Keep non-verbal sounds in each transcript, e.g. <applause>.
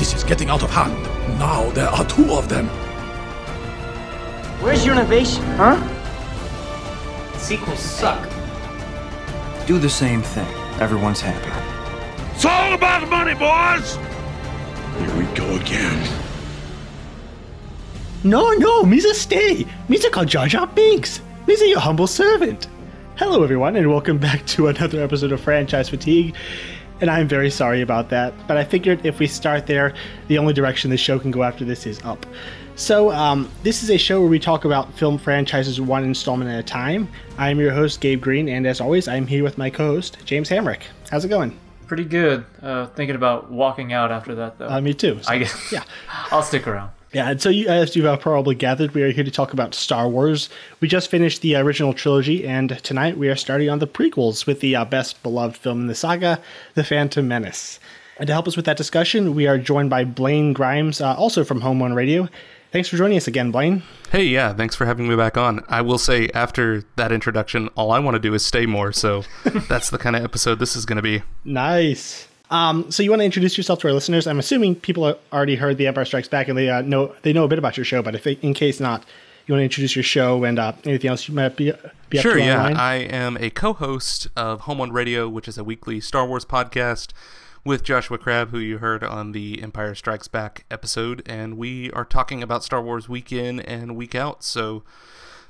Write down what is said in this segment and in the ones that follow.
This is getting out of hand. Now there are two of them. Where's your innovation, huh? Sequels suck. Do the same thing. Everyone's happy. It's all about money, boys! Here we go again. No, no, Misa stay. Misa called Jar Jar Binks. Misa your humble servant. Hello, everyone, and welcome back to another episode of Franchise Fatigue. And I'm very sorry about that, but I figured if we start there, the only direction the show can go after this is up. So, um, this is a show where we talk about film franchises one installment at a time. I'm your host, Gabe Green, and as always, I'm here with my co host, James Hamrick. How's it going? Pretty good. Uh, thinking about walking out after that, though. Uh, me too. So, I guess. yeah. <laughs> I'll stick around. Yeah, and so you, as you've uh, probably gathered, we are here to talk about Star Wars. We just finished the original trilogy, and tonight we are starting on the prequels with the uh, best beloved film in the saga, The Phantom Menace. And to help us with that discussion, we are joined by Blaine Grimes, uh, also from Home One Radio. Thanks for joining us again, Blaine. Hey, yeah, thanks for having me back on. I will say, after that introduction, all I want to do is stay more, so <laughs> that's the kind of episode this is going to be. Nice. Um, so you want to introduce yourself to our listeners? I'm assuming people already heard The Empire Strikes Back and they uh, know they know a bit about your show. But if in case not, you want to introduce your show and uh, anything else you might be, be sure. to yeah, online? I am a co-host of Home One Radio, which is a weekly Star Wars podcast with Joshua Crab, who you heard on the Empire Strikes Back episode, and we are talking about Star Wars week in and week out. So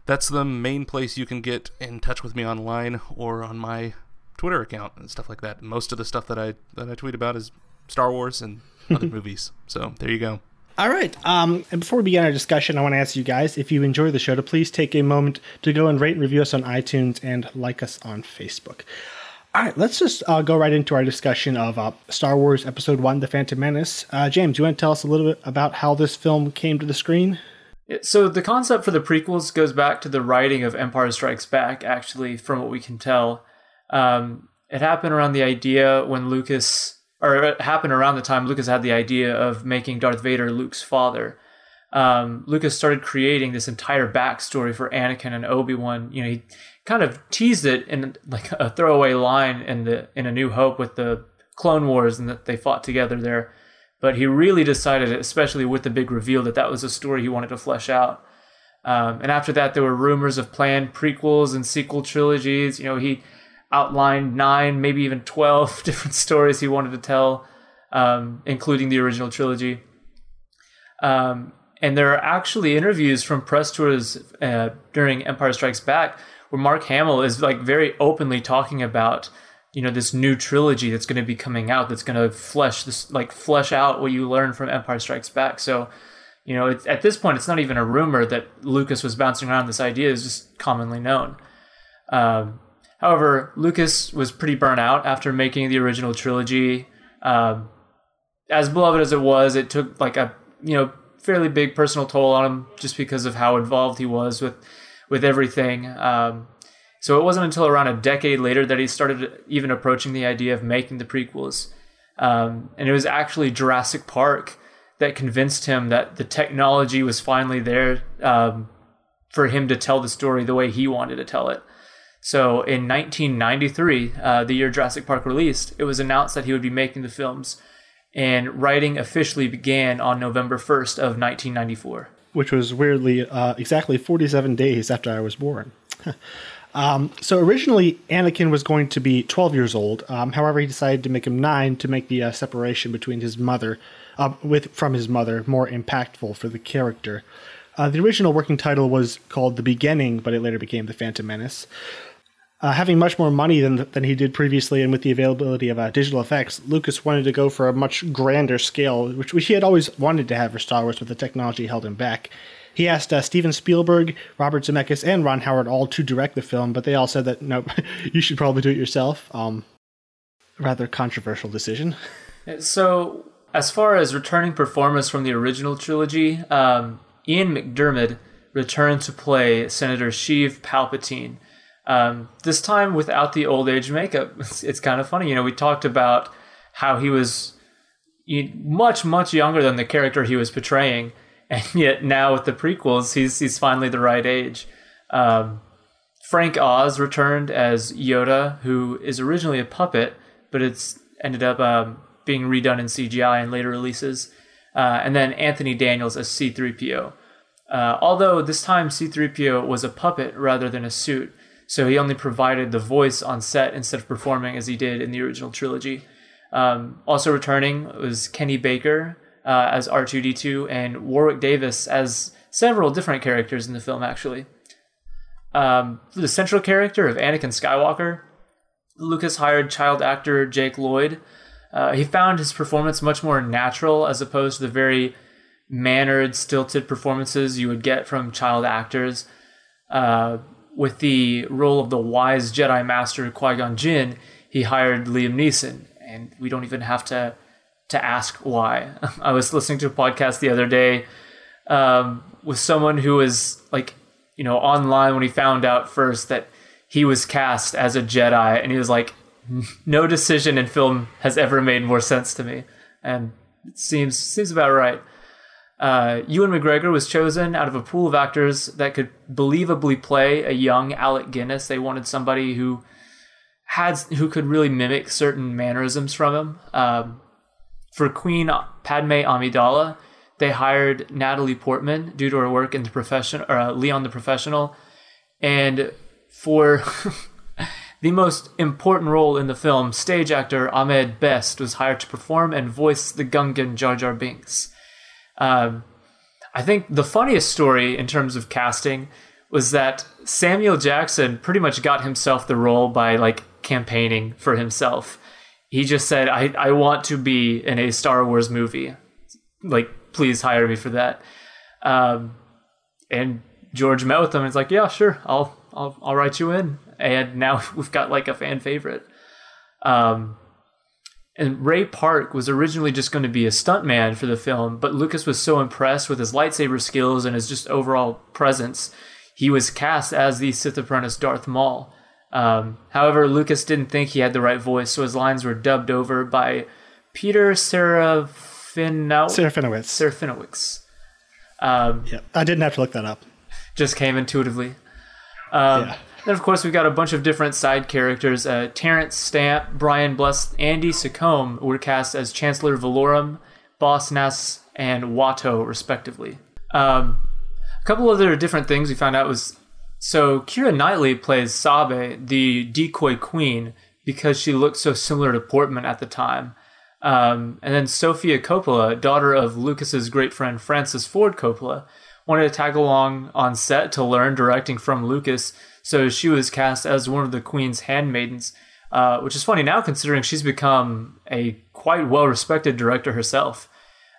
that's the main place you can get in touch with me online or on my Twitter account and stuff like that. Most of the stuff that I that I tweet about is Star Wars and other <laughs> movies. So there you go. All right. Um, and before we begin our discussion, I want to ask you guys if you enjoy the show to please take a moment to go and rate and review us on iTunes and like us on Facebook. All right, let's just uh, go right into our discussion of uh, Star Wars Episode 1 The Phantom Menace. Uh, James, you want to tell us a little bit about how this film came to the screen? So the concept for the prequels goes back to the writing of Empire Strikes Back, actually, from what we can tell. Um, it happened around the idea when Lucas, or it happened around the time Lucas had the idea of making Darth Vader Luke's father. Um, Lucas started creating this entire backstory for Anakin and Obi Wan. You know, he kind of teased it in like a throwaway line in the in A New Hope with the Clone Wars and that they fought together there. But he really decided, especially with the big reveal, that that was a story he wanted to flesh out. Um, and after that, there were rumors of planned prequels and sequel trilogies. You know, he outlined nine, maybe even 12 <laughs> different stories he wanted to tell, um, including the original trilogy. Um, and there are actually interviews from press tours uh, during Empire Strikes Back where Mark Hamill is like very openly talking about you know this new trilogy that's going to be coming out that's going to flesh this like flesh out what you learned from Empire Strikes Back. So you know at this point it's not even a rumor that Lucas was bouncing around this idea is just commonly known. Um, However, Lucas was pretty burnt out after making the original trilogy. Um, as beloved as it was, it took like a you know fairly big personal toll on him just because of how involved he was with with everything. Um, so it wasn't until around a decade later that he started even approaching the idea of making the prequels. Um, and it was actually Jurassic Park that convinced him that the technology was finally there um, for him to tell the story the way he wanted to tell it. So in 1993, uh, the year Jurassic Park released, it was announced that he would be making the films, and writing officially began on November 1st of 1994. Which was weirdly uh, exactly 47 days after I was born. <laughs> um, so originally, Anakin was going to be 12 years old. Um, however, he decided to make him nine to make the uh, separation between his mother, uh, with from his mother, more impactful for the character. Uh, the original working title was called The Beginning, but it later became The Phantom Menace. Uh, having much more money than than he did previously, and with the availability of uh, digital effects, Lucas wanted to go for a much grander scale, which, which he had always wanted to have for Star Wars, but the technology held him back. He asked uh, Steven Spielberg, Robert Zemeckis, and Ron Howard all to direct the film, but they all said that no, <laughs> you should probably do it yourself. Um, rather controversial decision. So, as far as returning performers from the original trilogy, um, Ian McDiarmid returned to play Senator Sheev Palpatine. Um, this time without the old age makeup. <laughs> It's, it's, kind of funny. You know, we talked about how he was much, much younger than the character he was portraying. <laughs> And yet now with the prequels, he's, he's finally the right age. Um, Frank Oz returned as Yoda, who is originally a puppet, but it's ended up um, being redone in CGI in later releases. uh, and then Anthony Daniels as C3PO. Uh, although this time C3PO was a puppet rather than a suit, so he only provided the voice on set instead of performing as he did in the original trilogy. Um, also returning was Kenny Baker uh, as R2D2 and Warwick Davis as several different characters in the film, actually. Um, the central character of Anakin Skywalker, Lucas hired child actor Jake Lloyd. Uh, he found his performance much more natural as opposed to the very mannered, stilted performances you would get from child actors. Uh, with the role of the wise Jedi Master Qui Gon Jinn, he hired Liam Neeson, and we don't even have to to ask why. <laughs> I was listening to a podcast the other day um, with someone who was like, you know, online when he found out first that he was cast as a Jedi, and he was like, "No decision in film has ever made more sense to me," and it seems seems about right. Uh, Ewan McGregor was chosen out of a pool of actors that could believably play a young Alec Guinness. They wanted somebody who had who could really mimic certain mannerisms from him. Um, for Queen Padme Amidala, they hired Natalie Portman due to her work in the profession, or uh, Leon the Professional, and for <laughs> the most important role in the film, stage actor Ahmed Best was hired to perform and voice the Gungan Jar Jar Binks. Um, I think the funniest story in terms of casting was that Samuel Jackson pretty much got himself the role by like campaigning for himself. He just said, I, I want to be in a Star Wars movie. Like, please hire me for that. Um, and George met with him and it's like, yeah, sure, I'll, I'll, I'll write you in. And now <laughs> we've got like a fan favorite. Um, and Ray Park was originally just going to be a stuntman for the film, but Lucas was so impressed with his lightsaber skills and his just overall presence, he was cast as the Sith apprentice Darth Maul. Um, however, Lucas didn't think he had the right voice, so his lines were dubbed over by Peter Serafinowicz. Serafinowicz. Serafinowicz. Um, yeah, I didn't have to look that up. Just came intuitively. Um, yeah. Then, of course, we've got a bunch of different side characters. Uh, Terrence Stamp, Brian Blessed, Andy Secombe were cast as Chancellor Valorum, Boss Nass, and Watto, respectively. Um, a couple other different things we found out was so Keira Knightley plays Sabe, the decoy queen, because she looked so similar to Portman at the time. Um, and then Sofia Coppola, daughter of Lucas's great friend Francis Ford Coppola, wanted to tag along on set to learn directing from Lucas so she was cast as one of the queen's handmaidens, uh, which is funny now considering she's become a quite well respected director herself.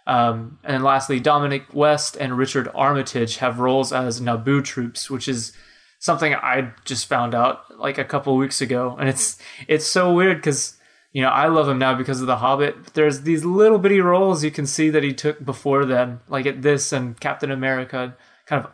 Um, and lastly, Dominic West and Richard Armitage have roles as Naboo troops, which is something I just found out like a couple weeks ago, and it's it's so weird because you know I love him now because of The Hobbit. But there's these little bitty roles you can see that he took before then, like at this and Captain America, kind of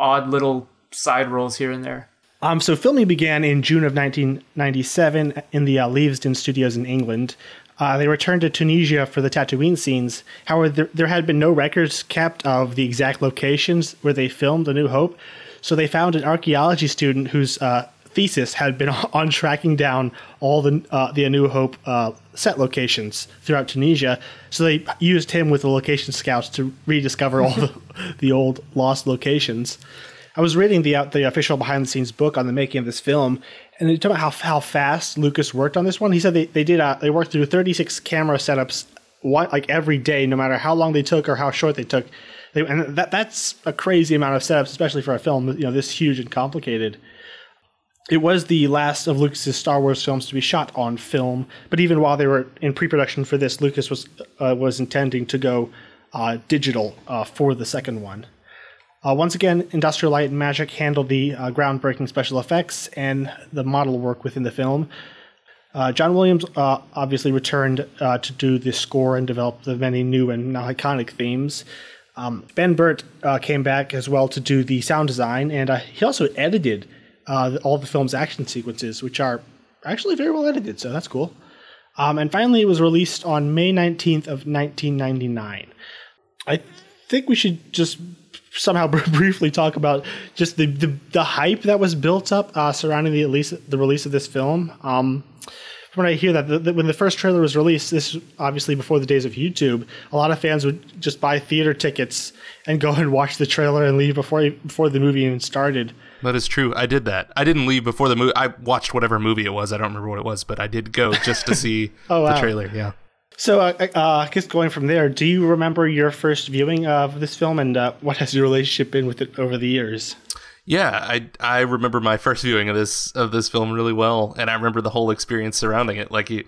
odd little side roles here and there. Um, so filming began in June of 1997 in the uh, Leavesden studios in England. Uh, they returned to Tunisia for the Tatooine scenes. However, there, there, had been no records kept of the exact locations where they filmed A New Hope, so they found an archaeology student whose uh, thesis had been <laughs> on tracking down all the uh, the A New Hope uh, set locations throughout Tunisia. So they used him with the location scouts to rediscover all the, <laughs> the old lost locations. I was reading the the official behind the scenes book on the making of this film, and they talk about how how fast Lucas worked on this one. He said they they did uh, they worked through 36 camera setups one, like every day, no matter how long they took or how short they took. They, and that that's a crazy amount of setups, especially for a film you know this huge and complicated. It was the last of Lucas's Star Wars films to be shot on film, but even while they were in pre-production for this, Lucas was uh, was intending to go uh, digital uh, for the second one. Uh, once again, Industrial Light and Magic handled the uh, groundbreaking special effects and the model work within the film. Uh, John Williams uh, obviously returned uh, to do the score and develop the many new and iconic themes. Um, ben Burtt uh, came back as well to do the sound design, and he also edited all the film's action sequences, which are actually very well edited, so that's cool. Um, and finally, it was released on May 19th of 1999. I think we should just somehow <laughs> briefly talk about just the, the, the hype that was built up uh, surrounding the release the release of this film. Um, when I hear that the, the, when the first trailer was released, this obviously before the days of YouTube, a lot of fans would just buy theater tickets and go and watch the trailer and leave before before the movie even started. That is true. I did that. I didn't leave before the movie. I watched whatever movie it was. I don't remember what it was, but I did go just to <laughs> see oh, wow. the trailer. Yeah. So, uh, uh, I guess going from there, do you remember your first viewing of this film, and uh, what has your relationship been with it over the years? Yeah, I I remember my first viewing of this of this film really well, and I remember the whole experience surrounding it. Like you,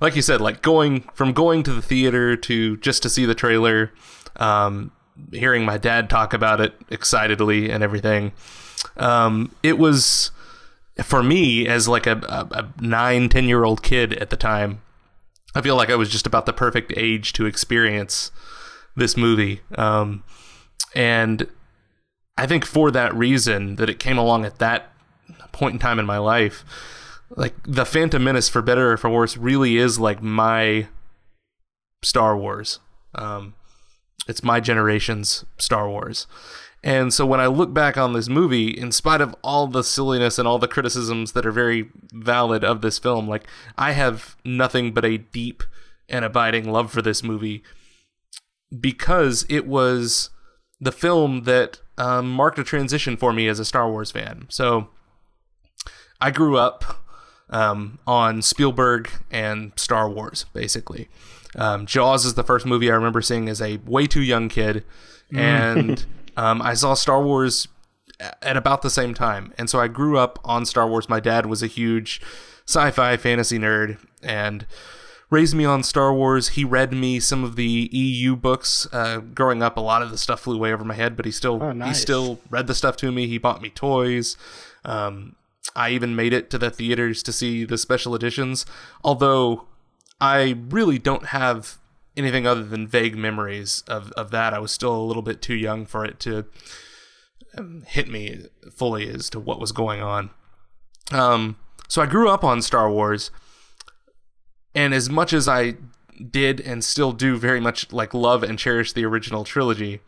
like you said, like going from going to the theater to just to see the trailer, um, hearing my dad talk about it excitedly and everything. Um, it was for me as like a, a, a nine, ten year old kid at the time. I feel like I was just about the perfect age to experience this movie. Um, and I think for that reason that it came along at that point in time in my life, like the Phantom Menace, for better or for worse, really is like my Star Wars. Um, it's my generation's Star Wars. And so when I look back on this movie, in spite of all the silliness and all the criticisms that are very valid of this film, like I have nothing but a deep and abiding love for this movie because it was the film that um, marked a transition for me as a Star Wars fan. So I grew up um, on Spielberg and Star Wars, basically. Um, Jaws is the first movie I remember seeing as a way too young kid, <laughs> and um, I saw Star Wars at about the same time. And so I grew up on Star Wars. My dad was a huge sci-fi fantasy nerd, and raised me on Star Wars. He read me some of the EU books. Uh, growing up, a lot of the stuff flew way over my head, but he still oh, nice. he still read the stuff to me. He bought me toys. Um, I even made it to the theaters to see the special editions. Although I really don't have anything other than vague memories of, of that. I was still a little bit too young for it to um, hit me fully as to what was going on. Um, so I grew up on Star Wars and as much as I did and still do very much like love and cherish the original trilogy,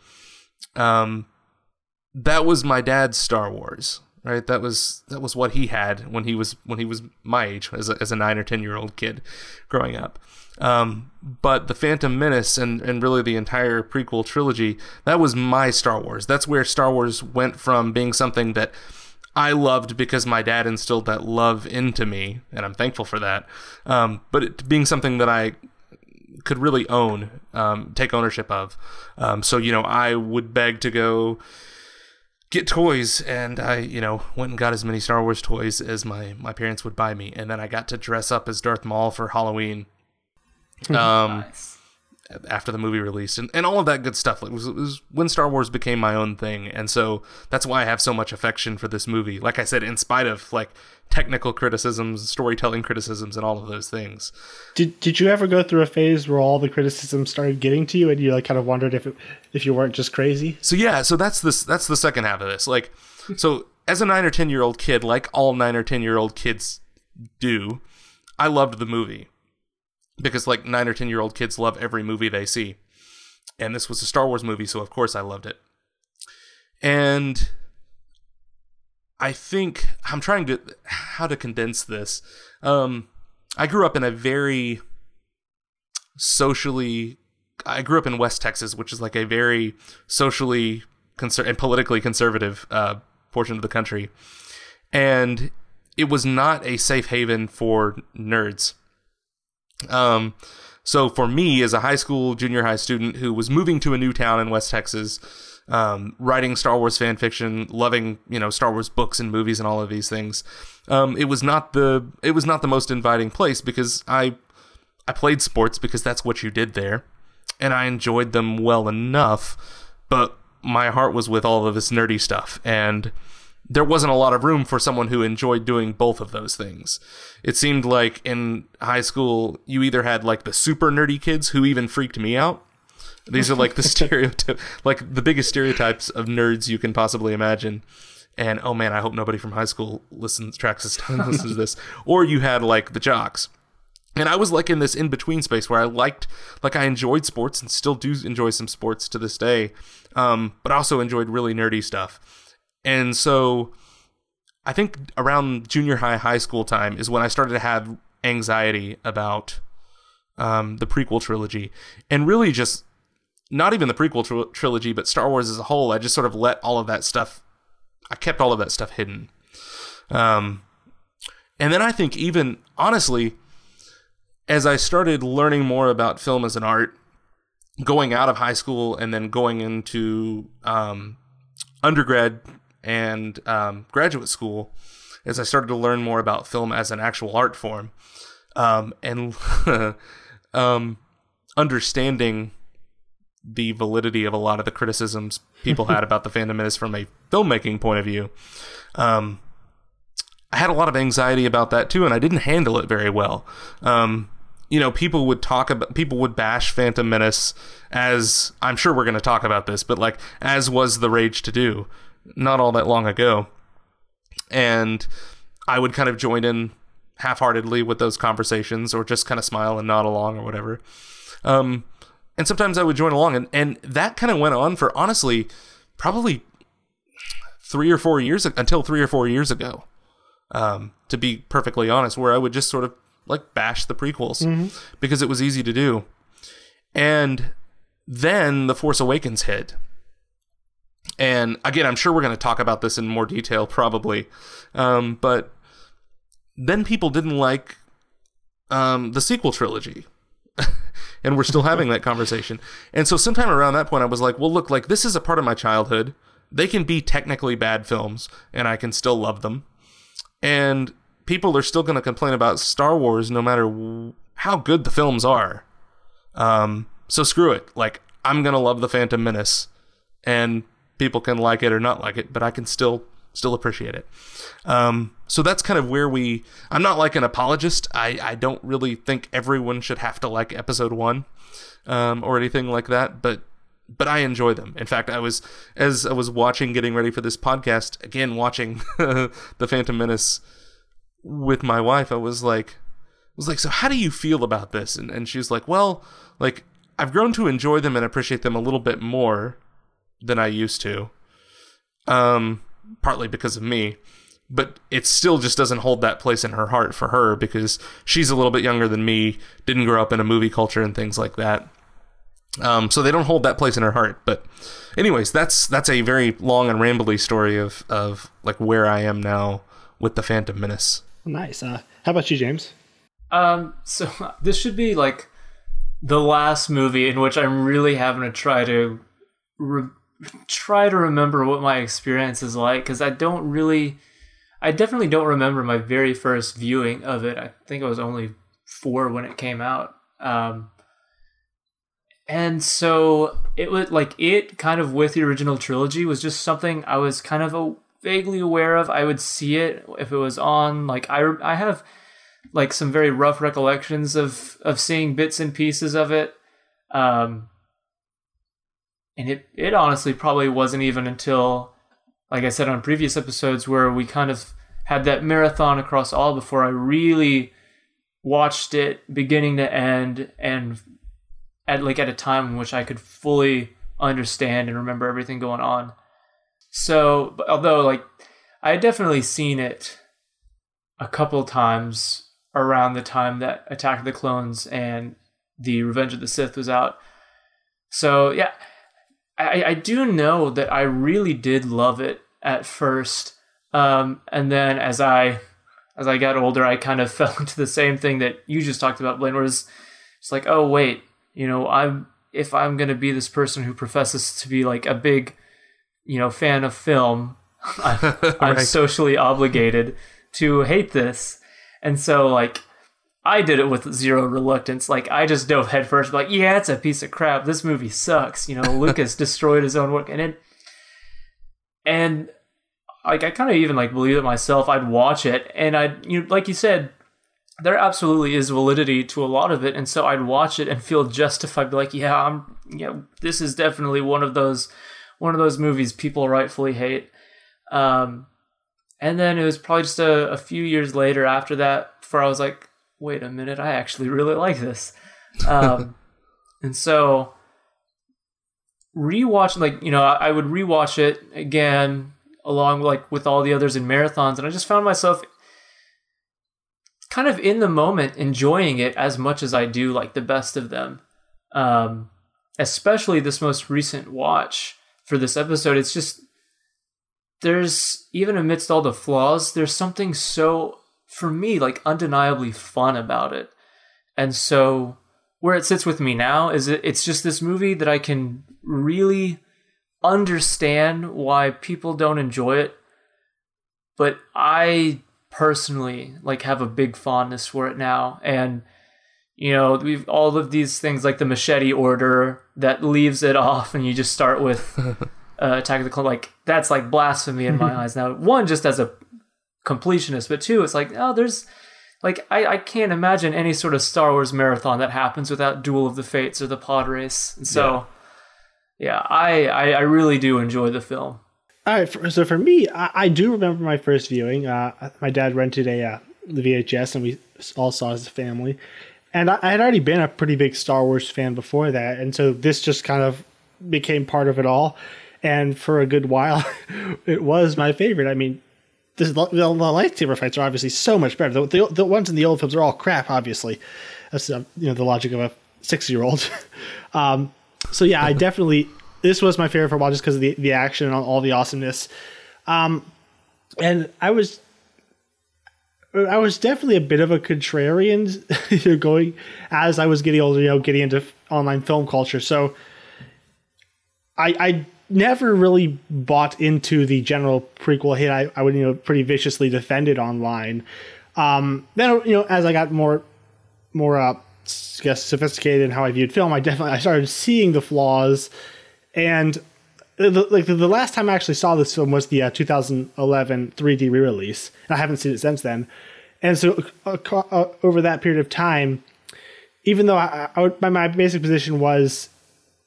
um, that was my dad's Star Wars, right? That was that was what he had when he was when he was my age as a, as a nine or ten year old kid growing up. Um, but the Phantom Menace and and really the entire prequel trilogy, that was my Star Wars. That's where Star Wars went from being something that I loved because my dad instilled that love into me, and I'm thankful for that. Um, but it being something that I could really own, um, take ownership of. Um, so you know, I would beg to go get toys, and I you know went and got as many Star Wars toys as my my parents would buy me, and then I got to dress up as Darth Maul for Halloween. Um, nice. after the movie released and, and all of that good stuff. Like, it was, it was when star wars became my own thing. And so that's why i have so much affection for this movie. Like i said in spite of like technical criticisms storytelling criticisms and all of those things. Did, did you ever go through a phase where all the criticism started getting to you and you like kind of wondered if it, if you weren't just crazy? So yeah so that's this that's the second half of this. Like so as a nine or ten year old kid like all nine or ten year old kids do i loved the movie because like nine or ten year old kids love every movie they see. And this was a Star Wars movie, so of course I loved it. And I think I'm trying to how to condense this. Um, I grew up in a very socially. I grew up in West Texas, which is like a very socially conser- and politically conservative uh, portion of the country, and it was not a safe haven for nerds. Um, so for me, as a high school, junior high student who was moving to a new town in West Texas, um, writing Star Wars fan fiction, loving you know Star Wars books and movies and all of these things, um, it was not the it was not the most inviting place because I I played sports because that's what you did there, and I enjoyed them well enough, but my heart was with all of this nerdy stuff and there wasn't a lot of room for someone who enjoyed doing both of those things. It seemed like in high school, you either had like the super nerdy kids who even freaked me out. These are like the <laughs> stereotype, like the biggest stereotypes of nerds you can possibly imagine. And oh man, I hope nobody from high school listens, tracks this, listens to this. <laughs> Or you had like the jocks. And I was like in this in between space where I liked, like, I enjoyed sports and still do enjoy some sports to this day, um, but also enjoyed really nerdy stuff. And so I think around junior high, high school time is when I started to have anxiety about um, the prequel trilogy, and really just not even the prequel tr- trilogy, but Star Wars as a whole. I just sort of let all of that stuff. I kept all of that stuff hidden. Um, and then I think even honestly, as I started learning more about film as an art, going out of high school and then going into um, undergrad and um, graduate school, as I started to learn more about film as an actual art form, um, and <laughs> um, understanding the validity of a lot of the criticisms people had <laughs> about the Phantom Menace from a filmmaking point of view. Um, I had a lot of anxiety about that too, and I didn't handle it very well. Um, you know, people would talk about, people would bash Phantom Menace as, I'm sure we're going to talk about this, but like, as was the rage to do not all that long ago. And I would kind of join in half heartedly with those conversations or just kind of smile and nod along or whatever. Um, and sometimes I would join along, and, and that kind of went on for honestly probably three or four years until three or four years ago. Um, to be perfectly honest, where I would just sort of like bash the prequels mm-hmm. because it was easy to do. And then The Force Awakens hit. And again, I'm sure we're going to talk about this in more detail <laughs> probably. Um, but then people didn't like um, the sequel trilogy. <laughs> and we're still having that conversation. And so sometime around that point I was like, well look, like this is a part of my childhood. They can be technically bad films and I can still love them. And people are still going to complain about Star Wars no matter w- how good the films are. Um, so screw it. Like I'm going to love the Phantom Menace and people can like it or not like it, but I can still still appreciate it. Um, so that's kind of where we. I'm not like an apologist. I I don't really think everyone should have to like Episode One, um, or anything like that. But but I enjoy them. In fact, I was as I was watching, getting ready for this podcast again, watching <laughs> the Phantom Menace with my wife. I was like, I was like, so how do you feel about this? And and she's like, well, like I've grown to enjoy them and appreciate them a little bit more than I used to. Um, partly because of me, but it still just doesn't hold that place in her heart for her because she's a little bit younger than me, didn't grow up in a movie culture and things like that. Um, so they don't hold that place in her heart. But, anyways, that's that's a very long and rambly story of of like where I am now with the Phantom Menace. Nice. Uh, how about you, James? Um, so <laughs> this should be like the last movie in which I'm really having to try to re- try to remember what my experience is like because I don't really, I definitely don't remember my very first viewing of it. I think I was only four when it came out. Um, and so it was like it kind of with the original trilogy was just something I was kind of a, vaguely aware of. I would see it if it was on. Like I, I have like some very rough recollections of of seeing bits and pieces of it. Um, and it it honestly probably wasn't even until like I said on previous episodes where we kind of had that marathon across all before I really watched it beginning to end and at like at a time in which I could fully understand and remember everything going on. So, although like I had definitely seen it a couple times around the time that Attack of the Clones and the Revenge of the Sith was out. So, yeah, I, I do know that I really did love it at first, um, and then as I as I got older, I kind of <laughs> fell into the same thing that you just talked about, Blaine. Where it's, it's like, oh wait, you know, I'm if I'm gonna be this person who professes to be like a big, you know, fan of film, <laughs> I'm, I'm socially obligated to hate this, and so like I did it with zero reluctance. Like I just dove headfirst, like, yeah, it's a piece of crap. This movie sucks. You know, Lucas <laughs> destroyed his own work, and it, and like I kind of even like believe it myself. I'd watch it, and I, you know, like you said, there absolutely is validity to a lot of it, and so I'd watch it and feel justified. Be like, yeah, I'm, yeah, this is definitely one of those, one of those movies people rightfully hate. Um, and then it was probably just a, a few years later after that, before I was like wait a minute, I actually really like this. Um, <laughs> and so rewatch, like, you know, I would rewatch it again along like with all the others in marathons. And I just found myself kind of in the moment enjoying it as much as I do like the best of them. Um, especially this most recent watch for this episode. It's just there's even amidst all the flaws, there's something so for me like undeniably fun about it. And so where it sits with me now is it, it's just this movie that I can really understand why people don't enjoy it. But I personally like have a big fondness for it now. And you know we've all of these things like the machete order that leaves it <laughs> off and you just start with <laughs> uh, attack of the clone like that's like blasphemy in my <laughs> eyes now. One just as a completionist but two it's like oh there's like I, I can't imagine any sort of star wars marathon that happens without duel of the fates or the pod race and so yeah, I, I, I really do enjoy the film. All right, for, so for me, I, I, do remember my first viewing. Uh, my dad rented a uh, VHS, and we all saw as a family. And I, I, had already been a pretty big Star Wars fan before that, and so this just kind of became part of it all. And for a good while, <laughs> it was my favorite. I mean, the, the, the, lightsaber fights are obviously so much better. The, the, the, ones in the old films are all crap. Obviously, that's uh, you know the logic of a six year old. <laughs> um, so yeah, I definitely this was my favorite for a while just because of the the action and all the awesomeness. Um, and I was I was definitely a bit of a contrarian <laughs> going as I was getting older, you know, getting into online film culture. So I I never really bought into the general prequel hit. I, I would, you know, pretty viciously defend it online. Um, then, you know, as I got more, more, uh, I guess sophisticated in how I viewed film, I definitely I started seeing the flaws, and the, like the, the, last time I actually saw this film was the uh, 2011 3D re-release, and I haven't seen it since then. And so uh, uh, over that period of time, even though I, I my, my basic position was,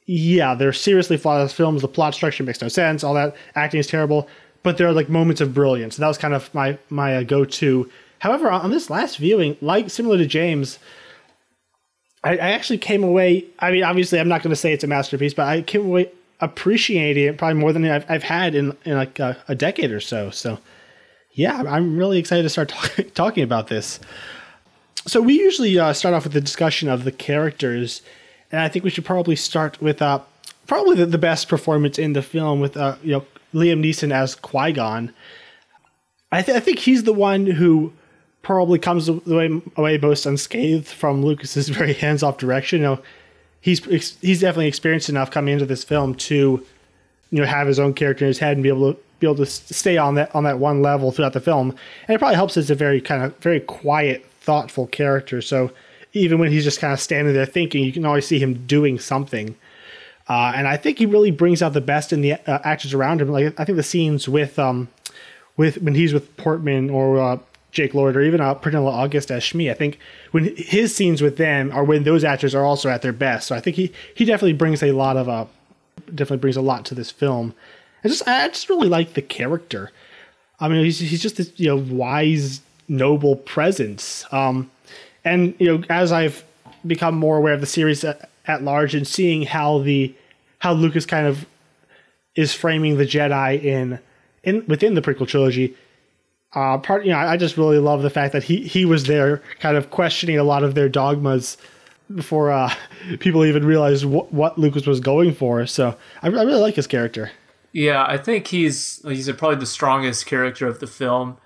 yeah, they're seriously flawless films. The plot structure makes no sense. All that acting is terrible, but there are like moments of brilliance. And that was kind of my my uh, go-to. However, on this last viewing, like similar to James, I, I actually came away. I mean, obviously, I'm not going to say it's a masterpiece, but I came away appreciating it probably more than I've, I've had in, in like a, a decade or so. So, yeah, I'm really excited to start talk, <laughs> talking about this. So, we usually uh, start off with the discussion of the characters, and I think we should probably start with uh, probably the, the best performance in the film with uh, you know Liam Neeson as Qui Gon. I, th- I think he's the one who probably comes away, away most unscathed from Lucas's <laughs> very hands off direction. You know, he's he's definitely experienced enough coming into this film to you know have his own character in his head and be able to be able to stay on that on that one level throughout the film. And it probably helps as a very kind of very quiet, thoughtful character. So even when he's just kind of standing there thinking, you can always see him doing something. Uh, and I think he really brings out the best in the uh, actors around him. Like I think the scenes with um, with when he's with Portman or uh, Jake Lloyd or even uh, Pernilla August as Shmi. I think when his scenes with them are when those actors are also at their best. So I think he he definitely brings a lot of uh definitely brings a lot to this film. I just I just really like the character. I mean, he's he's just this you know wise, noble presence. Um, and you know as I've become more aware of the series at, at large and seeing how the how Lucas kind of is framing the Jedi in in within the prequel trilogy uh, part, you know, I just really love the fact that he he was there, kind of questioning a lot of their dogmas before uh, <laughs> people even realized wh- what Lucas was going for. So I, I, really like his character. Yeah, I think he's he's probably the strongest character of the film.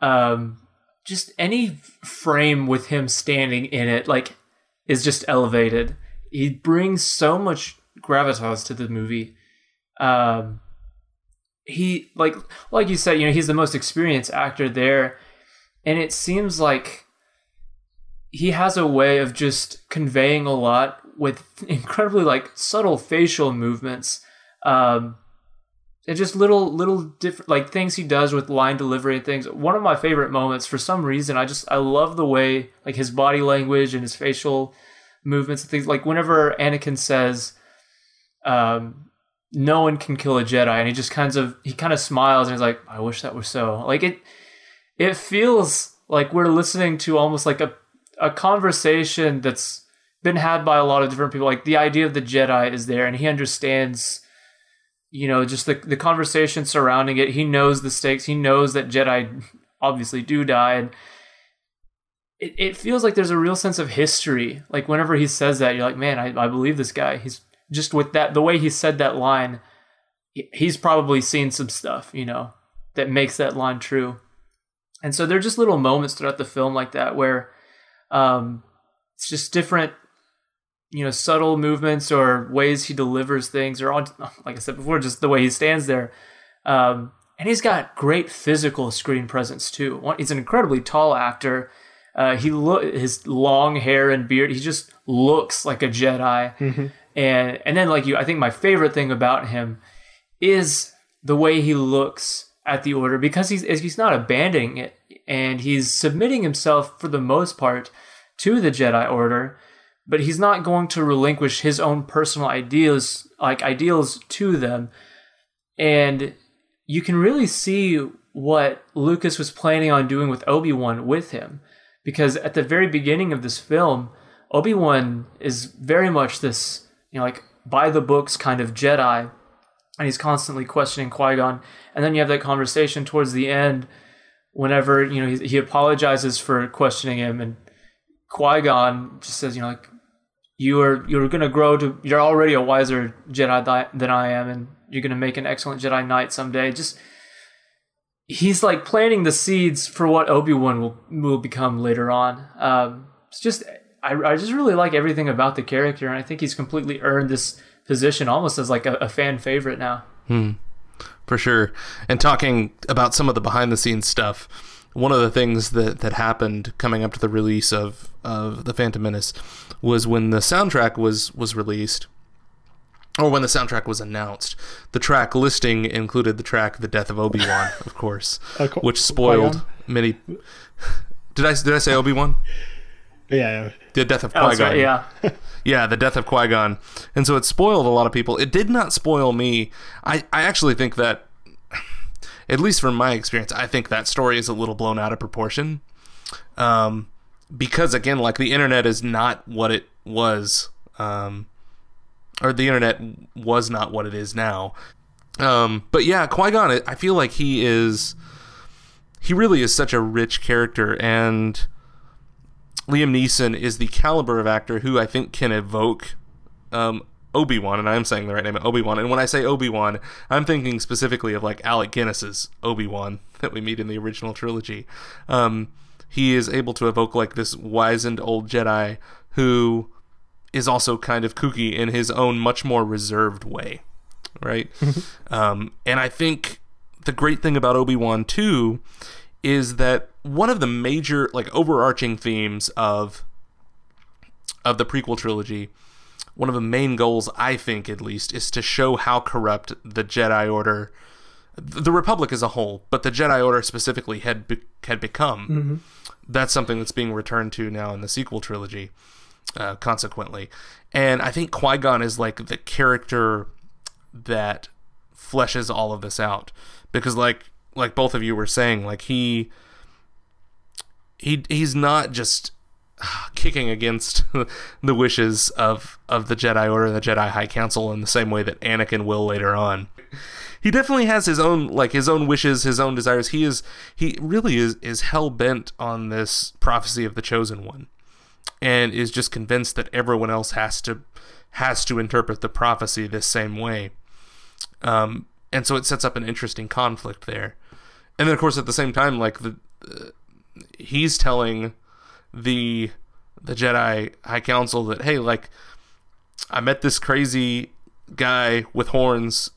Um, just any frame with him standing in it, like, is just elevated. He brings so much gravitas to the movie. Um, he like like you said, you know, he's the most experienced actor there, and it seems like he has a way of just conveying a lot with <laughs> incredibly like subtle facial movements. Um, and just little little different like things he does with line delivery and things one of my favorite moments for some reason i just i love the way like his body language and his facial movements and things like whenever anakin says um no one can kill a Jedi, and he just kind of he kind of smiles and he's like, I wish that were so. Like it, it feels like we're listening to almost like a a conversation that's been had by a lot of different people. Like the idea of the Jedi is there, and he understands, you know, just the the conversation surrounding it. He knows the stakes. He knows that Jedi obviously do die, and it, it feels like there's a real sense of history. Like whenever he says that, you're like, man, I, I believe this guy. He's just with that the way he said that line. He's probably seen some stuff, you know, that makes that line true. And so there are just little moments throughout the film like that where um, it's just different, you know, subtle movements or ways he delivers things, or all, <laughs> like I said before, just the way he stands there. Um, and he's got great physical screen presence too. He's an incredibly tall actor. Uh, he look his long hair and beard. He just looks like a Jedi. Mm-hmm. And and then like you, I think my favorite thing about him is the way he looks at the order because he's he's not abandoning it and he's submitting himself for the most part to the Jedi Order, but he's not going to relinquish his own personal ideas like ideals to them. And you can really see what Lucas was planning on doing with Obi-Wan with him because at the very beginning of this film, Obi-Wan is very much this, you know, like by the books kind of Jedi and he's constantly questioning Qui-Gon. And then you have that conversation towards the end whenever, you know, he, he apologizes for questioning him and Qui-Gon just says, you know, like you are you're to grow to you're already a wiser Jedi than I am and you're to make an excellent Jedi Knight someday. Just he's like planting the seeds for what Obi-Wan will will become later on. Um, it's just I, I just really like everything about the character and I think he's completely earned this position almost as like a, a fan favorite now. Hmm. For sure. And talking about some of the behind the scenes stuff, one of the things that, that happened coming up to the release of, of The Phantom Menace was when the soundtrack was, was released, or when the soundtrack was announced, the track listing included the track "The Death of Obi Wan," <laughs> of course, uh, which spoiled Qui-Gon? many. <laughs> Did I did I say Obi Wan? Yeah. The death of Qui Gon. Right, yeah. yeah, the death of Qui Gon, <laughs> and so it spoiled a lot of people. It did not spoil me. I I actually think that, at least from my experience, I think that story is a little blown out of proportion. Um, because again, like the internet is not what it was. Um, or the internet was not what it is now. Um, but yeah, Qui Gon, I feel like he is. He really is such a rich character, and Liam Neeson is the caliber of actor who I think can evoke um, Obi Wan, and I'm saying the right name, Obi Wan. And when I say Obi Wan, I'm thinking specifically of like Alec Guinness's Obi Wan <laughs> that we meet in the original trilogy. Um, he is able to evoke like this wizened old Jedi who is also kind of kooky in his own much more reserved way, right? um, and I think the great thing about Obi Wan too is that one of the major like overarching themes of of the prequel trilogy one of the main goals i think at least is to show how corrupt the jedi order the republic as a whole but the jedi order specifically had be- had become. Mm-hmm. that's something that's being returned to now in the sequel trilogy uh, consequently. And i think qui-gon is like the character that fleshes all of this out. Because like like both of you were saying, like he he he's not just <sighs> kicking against <laughs> the wishes of of the Jedi Order and the Jedi High Council in the same way that Anakin will later on. He definitely has his own like his own wishes, his own desires. He is he really is is hell bent on this prophecy of the chosen one and is just convinced that everyone else has to has to interpret the prophecy this same way. Um, and so it sets up an interesting conflict there and then of course at the same time like the uh, he's telling the the Jedi High Council that hey like I met this crazy guy with horns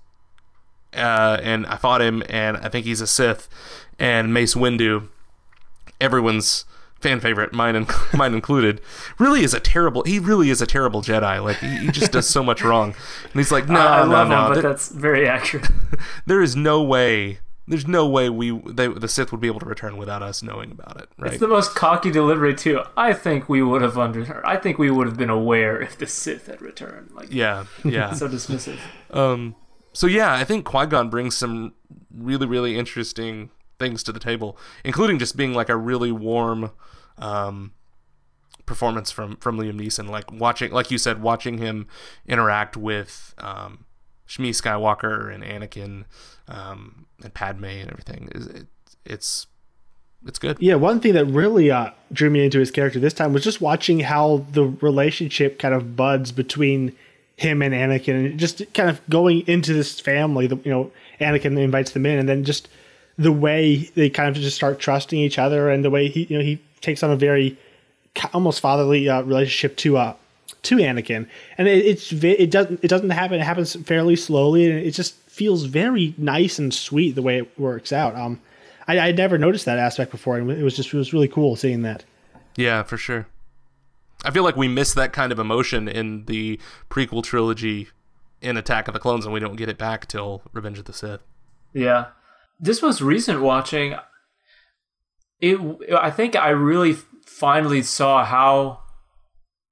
uh, and I fought him and I think he's a Sith and Mace Windu everyone's fan favorite mine and <laughs> mine included really is a terrible he really is a terrible Jedi. Like he, he just does so much wrong. And he's like no uh, no no him, but that's very accurate. <laughs> There is no way there's no way we they, the Sith would be able to return without us knowing about it. Right? It's the most cocky delivery too. I think we would have under. I think we would have been aware if the Sith had returned. Like yeah, yeah, <laughs> so dismissive. Um. So yeah, I think Qui Gon brings some really really interesting things to the table, including just being like a really warm, um, performance from from Liam Neeson. Like watching, like you said, watching him interact with um, Shmi Skywalker and Anakin um, and Padme and everything. It, it's it's good. Yeah, one thing that really uh, drew me into his character this time was just watching how the relationship kind of buds between him and Anakin, and just kind of going into this family. The, you know, Anakin invites them in, and then just the way they kind of just start trusting each other, and the way he, you know, he takes on a very almost fatherly uh, relationship to uh to Anakin, and it, it's it doesn't it doesn't happen. It happens fairly slowly, and it just feels very nice and sweet the way it works out. Um, I I never noticed that aspect before, and it was just it was really cool seeing that. Yeah, for sure. I feel like we miss that kind of emotion in the prequel trilogy in Attack of the Clones, and we don't get it back till Revenge of the Sith. Yeah, this was recent watching. It, I think I really finally saw how,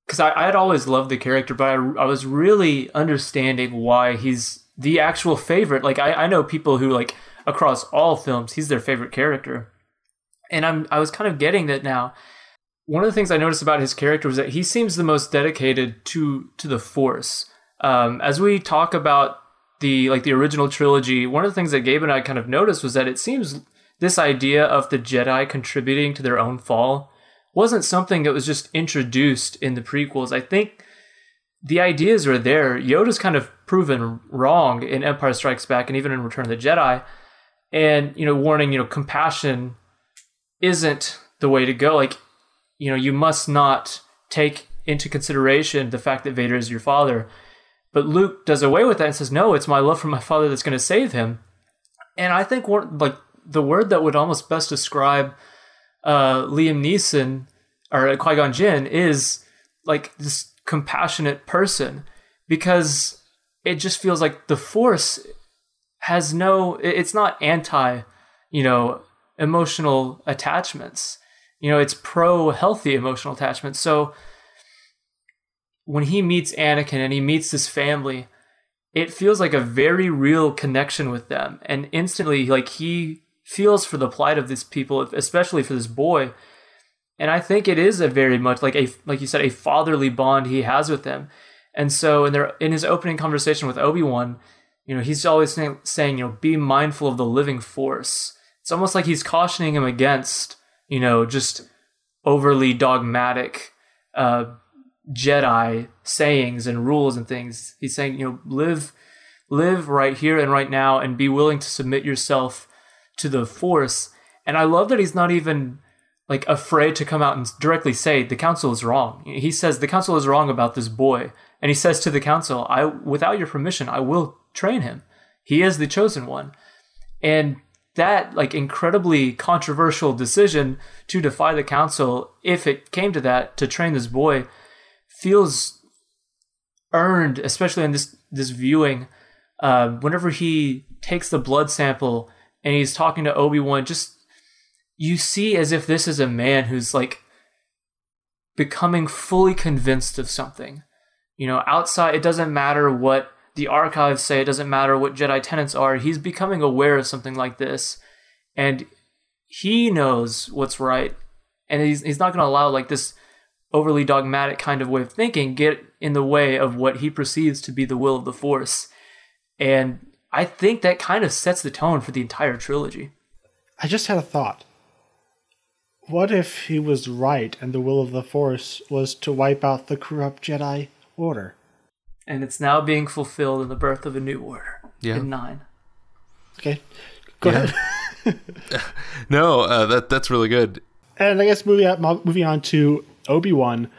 because I, I had always loved the character, but I, I was really understanding why he's the actual favorite. Like I, I know people who like across all films, he's their favorite character, and I'm I was kind of getting that now. One of the things I noticed about his character was that he seems the most dedicated to to the Force. Um, as we talk about the like the original trilogy, one of the things that Gabe and I kind of noticed was that it seems this idea of the Jedi contributing to their own fall wasn't something that was just introduced in the prequels. I think the ideas are there. Yoda's kind of proven wrong in Empire Strikes Back and even in Return of the Jedi. And, you know, warning, you know, compassion isn't the way to go. Like, you know, you must not take into consideration the fact that Vader is your father. But Luke does away with that and says, "No, it's my love for my father that's going to save him." And I think what like the word that would almost best describe uh, Liam Neeson or Qui Gon Jinn is like this compassionate person because it just feels like the Force has no. It's not anti, you know, emotional attachments. You know, it's pro healthy emotional attachments. So when he meets Anakin and he meets this family, it feels like a very real connection with them. And instantly, like he feels for the plight of these people, especially for this boy. And I think it is a very much like a like you said, a fatherly bond he has with them. And so in their in his opening conversation with Obi-Wan, you know, he's always saying, saying, you know, be mindful of the living force. It's almost like he's cautioning him against, you know, just overly dogmatic uh, Jedi sayings and rules and things. He's saying, you know, live live right here and right now and be willing to submit yourself to the force. And I love that he's not even like afraid to come out and directly say the council is wrong. He says the council is wrong about this boy. And he says to the council, I without your permission, I will train him. He is the chosen one. And that like incredibly controversial decision to defy the council, if it came to that, to train this boy, feels earned, especially in this this viewing. Uh, whenever he takes the blood sample and he's talking to Obi Wan, just you see as if this is a man who's like becoming fully convinced of something. You know, outside, it doesn't matter what the archives say, it doesn't matter what Jedi tenets are. He's becoming aware of something like this, and he knows what's right, and he's he's not going to allow like this overly dogmatic kind of way of thinking get in the way of what he perceives to be the will of the Force. And I think that kind of sets the tone for the entire trilogy. I just had a thought. What if he was right and the will of the Force was to wipe out the corrupt Jedi Order? And it's now being fulfilled in the birth of a new order. Yeah. In nine. Okay, go Yeah. ahead. <laughs> <laughs> No, uh, that that's really good. And I guess moving on, moving on to Obi Wan,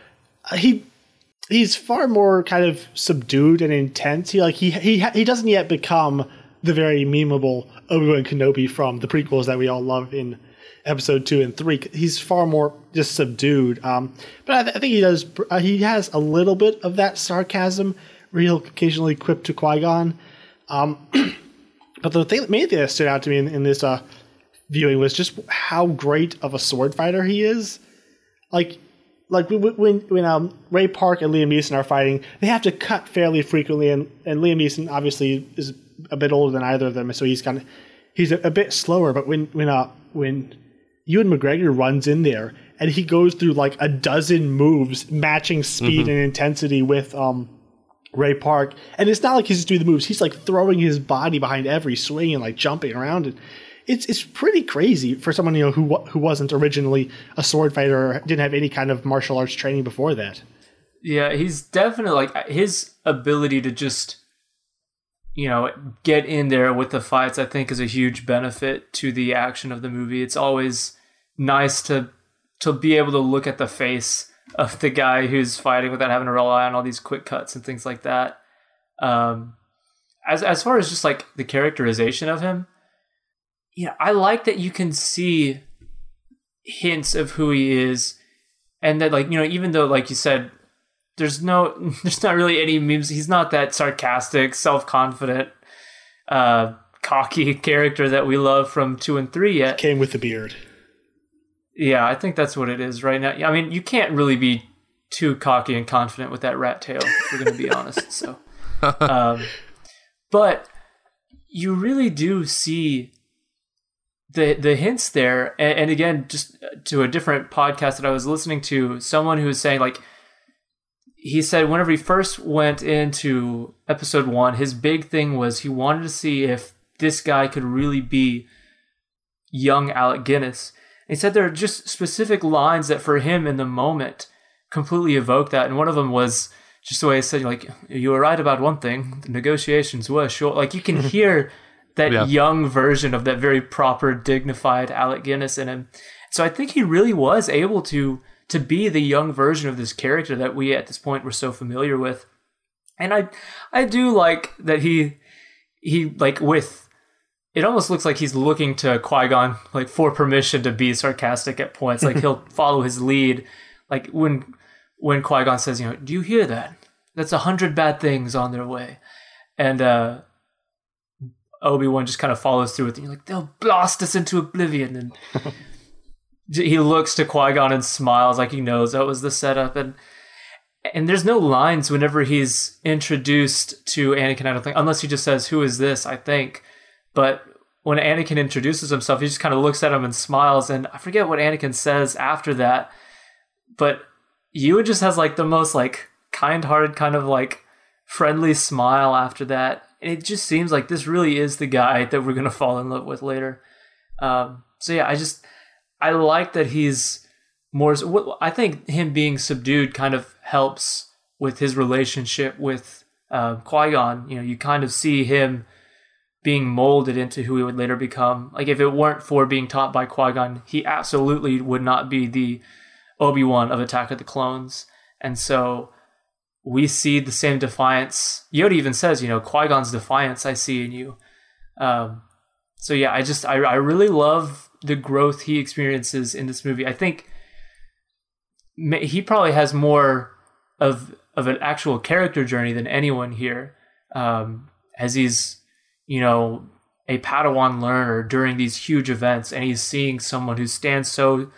he he's far more kind of subdued and intense. He like he he he doesn't yet become the very memeable Obi Wan Kenobi from the prequels that we all love in episode two and three. He's far more just subdued. Um, but I, th- I think he does. Uh, he has a little bit of that sarcasm. Where he'll occasionally quip to Qui Gon. Um, <clears throat> but the thing, main thing that stood out to me in, in this uh, viewing was just how great of a sword fighter he is. Like, like when when, when um, Ray Park and Liam Neeson are fighting, they have to cut fairly frequently, and, and Liam Neeson obviously is a bit older than either of them, so he's kind of he's a, a bit slower. But when when uh when Ewan McGregor runs in there and he goes through like a dozen moves, matching speed and intensity with um Ray Park, and it's not like he's just doing the moves; he's like throwing his body behind every swing and like jumping around. And it's it's pretty crazy for someone you know who who wasn't originally a sword fighter or didn't have any kind of martial arts training before that. Yeah, he's definitely like his ability to just you know get in there with the fights. I think is a huge benefit to the action of the movie. It's always nice to to be able to look at the face of the guy who's fighting without having to rely on all these quick cuts and things like that. Um, as as far as just like the characterization of him, yeah, I like that you can see hints of who he is, and that like you know even though like you said, there's no <laughs> there's not really any memes. He's not that sarcastic, self confident, uh, cocky character that we love from two and three yet. Came with the beard. Yeah, I think that's what it is right now. I mean, you can't really be too cocky and confident with that rat tail. If we're going to be <laughs> honest. So, um, but you really do see the the hints there. And, and again, just uh, to a different podcast that I was listening to, someone who was saying like he said whenever he first went into episode one, his big thing was he wanted to see if this guy could really be young Alec Guinness. And he said there are just specific lines that for him in the moment completely evoke that. And one of them was just the way he said, like, you were right about one thing, the negotiations were short. Like, you can <laughs> hear that yeah. young version of that very proper, dignified Alec Guinness in him. So I think he really was able to to be the young version of this character that we at this point were so familiar with. And I I do like that he he like with it almost looks like he's looking to Qui-Gon like for permission to be sarcastic at points. Like he'll <laughs> follow his lead. Like when when Qui Gon says, you know, do you hear that? That's a hundred bad things on their way, and uh, Obi Wan just kind of follows through with, you like, they'll blast us into oblivion, and <laughs> he looks to Qui Gon and smiles like he knows that was the setup, and and there's no lines whenever he's introduced to Anakin. I don't think, unless he just says, "Who is this?" I think, but when Anakin introduces himself, he just kind of looks at him and smiles, and I forget what Anakin says after that, but Ewan just has like the most like kind-hearted kind of like friendly smile after that. And it just seems like this really is the guy that we're gonna <laughs> fall in love with later. Um, so yeah, I just I like that he's more. I think him being subdued kind of helps with his relationship with uh, Qui Gon. You know, you kind of see him being molded into who he would later become. Like if it weren't for being taught by Qui Gon, he absolutely would not be the Obi Wan of Attack of the Clones, and so we see the same defiance. Yoda even says, you know, Qui Gon's defiance I see in you. Um, so yeah, I just I, I really love the growth he experiences in this movie. I think he probably has more of of an actual character journey than anyone here, um, as he's you know a Padawan learner during these huge events, and he's seeing someone who stands so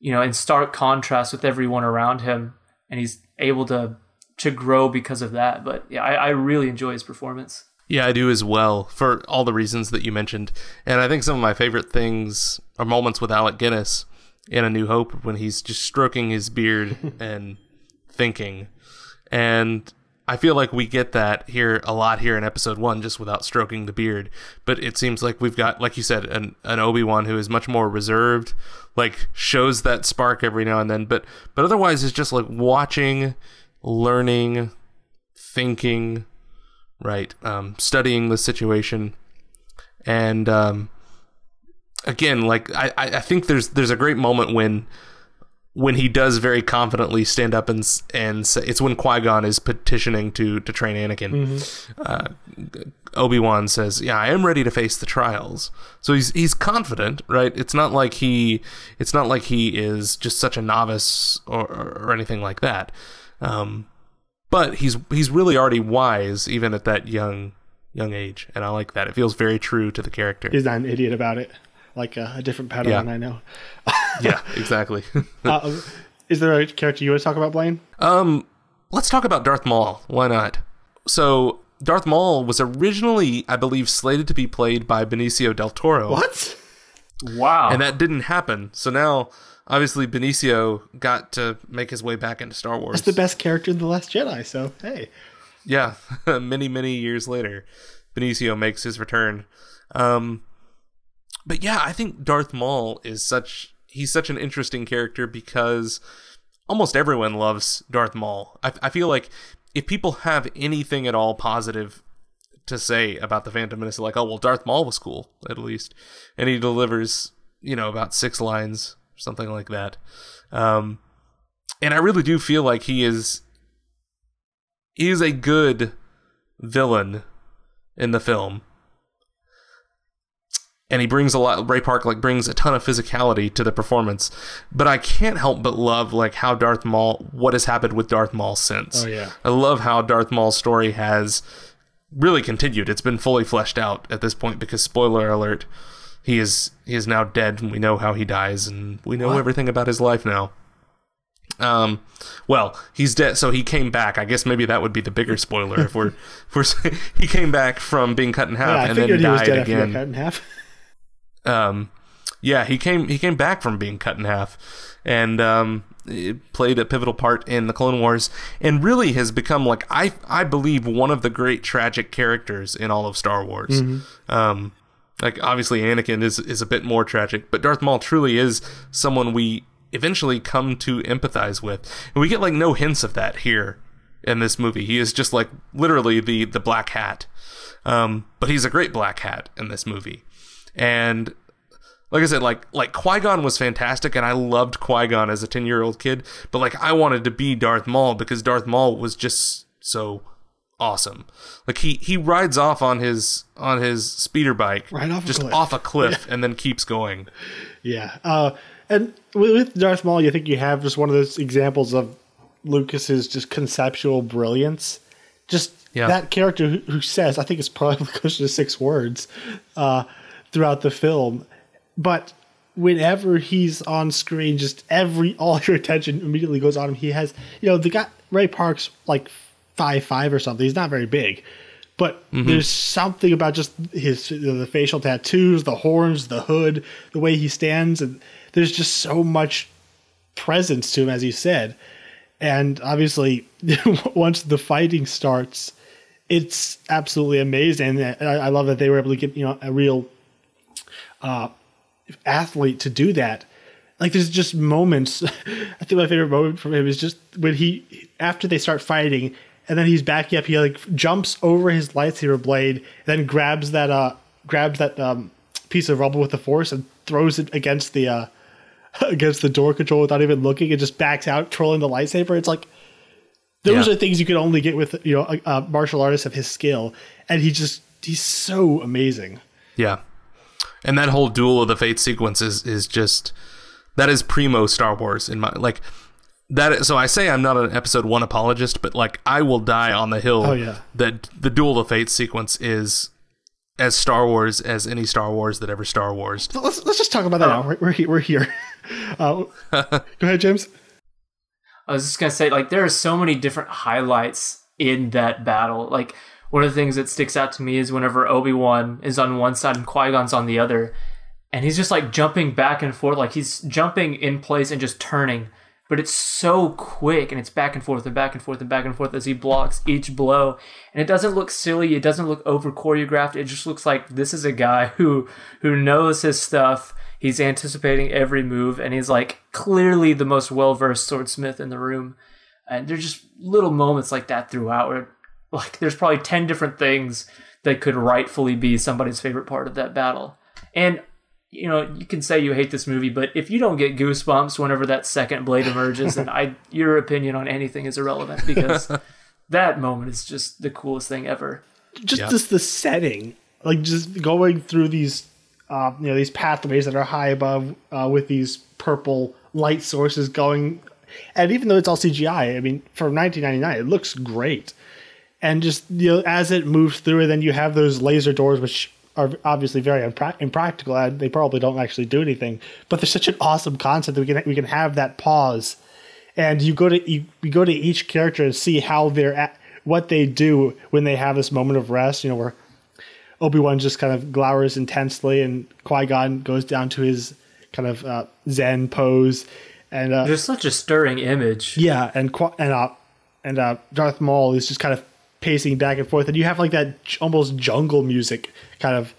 you know, in stark contrast with everyone around him, and he's able to to grow because of that. But yeah, I, I really enjoy his performance. Yeah, I do as well for all the reasons that you mentioned. And I think some of my favorite things are moments with Alec Guinness in A New Hope when he's just stroking his beard <laughs> and thinking. And I feel like we get that here a lot here in episode one, just without stroking the beard. But it seems like we've got, like you said, an, an Obi Wan who is much more reserved, like shows that spark every now and then. But but otherwise, it's just like watching, learning, thinking, right, um, studying the situation, and um, again, like I I think there's there's a great moment when when he does very confidently stand up and and say, it's when Qui Gon is petitioning to to train Anakin. Mm-hmm. Uh, Obi Wan says, "Yeah, I am ready to face the trials." So he's he's confident, right? It's not like he it's not like he is just such a novice or or anything like that. Um, but he's he's really already wise even at that young young age, and I like that. It feels very true to the character. He's not an idiot about it like a, a different Padawan yeah. I know. <laughs> yeah, exactly. <laughs> uh, is there a character you want to talk about, Blaine? Um, let's talk about Darth Maul. Why not? So Darth Maul was originally, I believe, slated to be played by Benicio del Toro. What? Wow. And that didn't happen. So now, obviously, Benicio got to make his way back into Star Wars. That's the best character in The Last Jedi, so hey. Yeah, <laughs> many, many years later, Benicio makes his return. Um, but yeah, I think Darth Maul is such he's such an interesting character because almost everyone loves Darth Maul. I, I feel like if people have anything at all positive to say about the Phantom Menace, like, oh well, Darth Maul was cool at least, and he delivers, you know, about six lines, something like that. Um, and I really do feel like he is he is a good villain in the film and he brings a lot ray park like brings a ton of physicality to the performance but i can't help but love like how darth maul what has happened with darth maul since Oh, yeah. i love how darth maul's story has really continued it's been fully fleshed out at this point because spoiler alert he is he is now dead and we know how he dies and we know everything about his life now um, well, he's dead, so he came back. I guess maybe that would be the bigger spoiler if we're <laughs> if we're he came back from being cut in half Yeah, and then figured he was died again cut in half. <laughs> um, yeah, he came he came back from being cut in half, and um, played a pivotal part in the Clone Wars, and really has become like I I believe one of the great tragic characters in all of Star Wars. Um, like obviously Anakin is is a bit more tragic, but Darth Maul truly is someone we eventually come to empathize with, and we get like no hints of that here in this movie. He is just like literally the the black hat, um, but he's a great black hat in this movie, and like I said, like like Qui Gon was fantastic, and I loved Qui Gon as a ten year old kid. But like I wanted to be Darth Maul because Darth Maul was just so awesome. Like he he rides off on his on his speeder bike, Right off a just cliff. off a cliff, <laughs> and then keeps going. Yeah. Uh, and with, with Darth Maul, you think you have just one of those examples of Lucas's just conceptual brilliance. Just Yeah. that character who, who says, I think it's probably <laughs> close to six words uh, throughout the film. But whenever he's on screen, just every all your attention immediately goes on him. He has, you know, the guy Ray Park's like five five or something. He's not very big, but there's something about just his the facial tattoos, the horns, the hood, the way he stands, and there's just so much presence to him, as you said. And obviously, <laughs> once the fighting starts, it's absolutely amazing. And I, I love that they were able to get you know a real uh, athlete to do that. Like there's just moments. <laughs> I think my favorite moment from him is just when he after they start fighting, and then he's backing up. He like jumps over his lightsaber blade, and then grabs that uh grabs that um piece of rubble with the force and throws it against the uh <laughs> against the door control without even looking, and just backs out, twirling the lightsaber. It's like those Yeah. are things you can only get with you know a, a martial artist of his skill, and he just he's so amazing. Yeah. And that whole duel of the fate sequence is, is just that is primo Star Wars in my like that is, so I say I'm not an episode 1 apologist but like I will die on the hill Oh, yeah. that the duel of fate sequence is as Star Wars as any Star Wars that ever Star Wars. Let's let's just talk about that now. We're we're, he- we're here. <laughs> Uh, <laughs> go ahead, James. I was just gonna say, like, there are so many different highlights in that battle. Like, one of the things that sticks out to me is whenever Obi Wan is on one side and Qui Gon's on the other, and he's just like jumping back and forth, like he's jumping in place and just turning. But it's so quick, and it's back and forth and back and forth and back and forth as he blocks each blow. And it doesn't look silly. It doesn't look over choreographed. It just looks like this is a guy who who knows his stuff. He's anticipating every move, and he's like clearly the most well versed swordsmith in the room. And there's just little moments like that throughout where, like, there's probably 10 different things that could rightfully be somebody's favorite part of that battle. And, you know, you can say you hate this movie, but if you don't get goosebumps whenever that second blade emerges, then I, <laughs> your opinion on anything is irrelevant because <laughs> that moment is just the coolest thing ever. Just Yeah. just the setting, like just going through these, uh, you know, these pathways that are high above uh, with these purple light sources going, and even though it's all CGI, I mean, for 1999, it looks great. And just you know, as it moves through, and then you have those laser doors, which are obviously very impra- impractical, and they probably don't actually do anything. But they're such an awesome concept that we can we can have that pause and you go to you, you go to each character and see how they're at what they do when they have this moment of rest. You know, where Obi Wan just kind of glowers intensely, and Qui Gon goes down to his kind of uh, Zen pose, and uh, There's such a stirring image. yeah, and and uh, and uh, Darth Maul is just kind of pacing back and forth, and you have like that almost jungle music kind of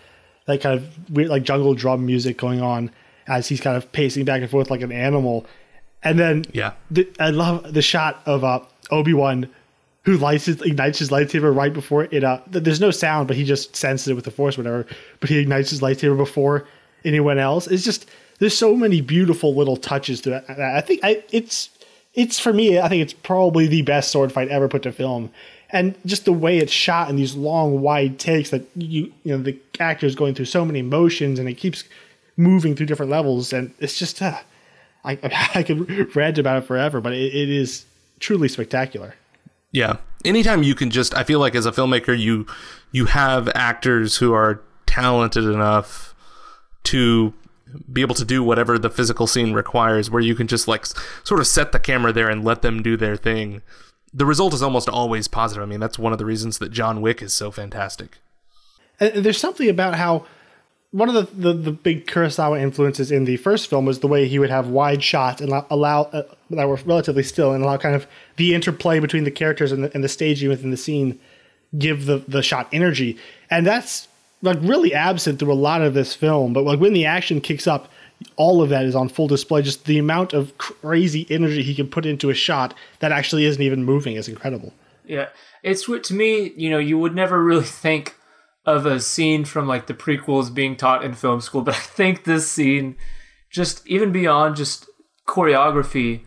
that kind of weird like jungle drum music going on as he's kind of pacing back and forth like an animal. And then Yeah. the, I love the shot of uh, Obi Wan who lights his, ignites his lightsaber right before it. Uh, th- there's no sound, but he just senses it with the Force, whatever. But he ignites his lightsaber before anyone else. It's just there's so many beautiful little touches to it. I think I, it's it's for me. I think it's probably the best sword fight ever put to film, and just the way it's shot in these long, wide takes that you you know the actor is going through so many emotions and it keeps moving through different levels, and it's just uh, I <laughs> I could rant about it forever, but it, it is truly spectacular. Yeah. Anytime you can just I feel like as a filmmaker you you have actors who are talented enough to be able to do whatever the physical scene requires where you can just like sort of set the camera there and let them do their thing. The result is almost always positive. I mean, that's one of the reasons that John Wick is so fantastic. And there's something about how one of the, the, the big Kurosawa influences in the first film was the way he would have wide shots and allow, allow uh, that were relatively still and allow kind of the interplay between the characters and the, and the staging within the scene give the, the shot energy. And that's like really absent through a lot of this film. But like when the action kicks up, all of that is on full display. Just the amount of crazy energy he can put into a shot that actually isn't even moving is incredible. Yeah, it's what to me. You know, you would never really think of a scene from like the prequels being taught in film school, but <laughs> I think this scene, just even beyond just choreography,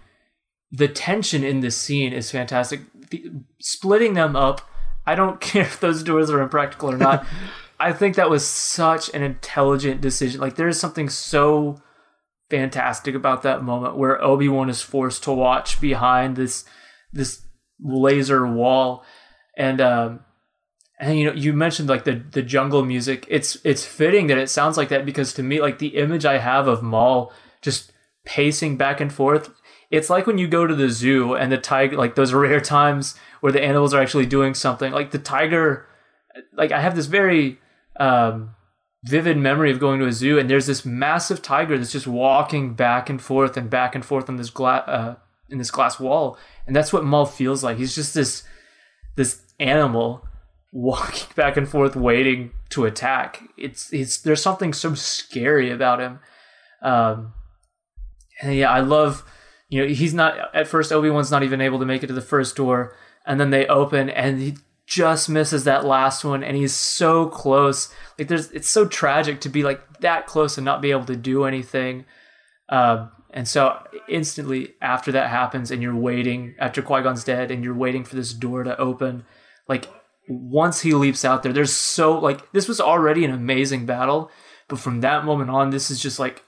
the tension in this scene is fantastic. The, splitting them up, I don't <laughs> care if those doors are impractical or not. <laughs> I think that was such an intelligent decision. Like there is something so fantastic about that moment where Obi-Wan is forced to watch behind this this laser wall. And um and you know you mentioned like the the jungle music. It's it's fitting that it sounds like that because to me like the image i have of maul just pacing back and forth it's like when you go to the zoo and the tiger like those rare <laughs> times where the animals are actually doing something. Like the tiger like i have this very um vivid memory of going to a zoo and there's this massive tiger that's just walking back and forth and back and forth on this glass uh, in this glass wall. And that's what Maul feels like. He's just this this animal walking <laughs> back and forth waiting to attack. It's it's there's something so scary about him. Um and yeah I love you know he's not at first Obi-Wan's not even able to make it to the first door and then they open and he just misses that last one and he's so close. Like there's it's so tragic to be like that close and not be able to do anything. Um and so instantly after that happens and you're waiting after Qui-Gon's dead and you're waiting for this door to open like once he leaps out there there's so like this was already an amazing battle but from that moment on this is just like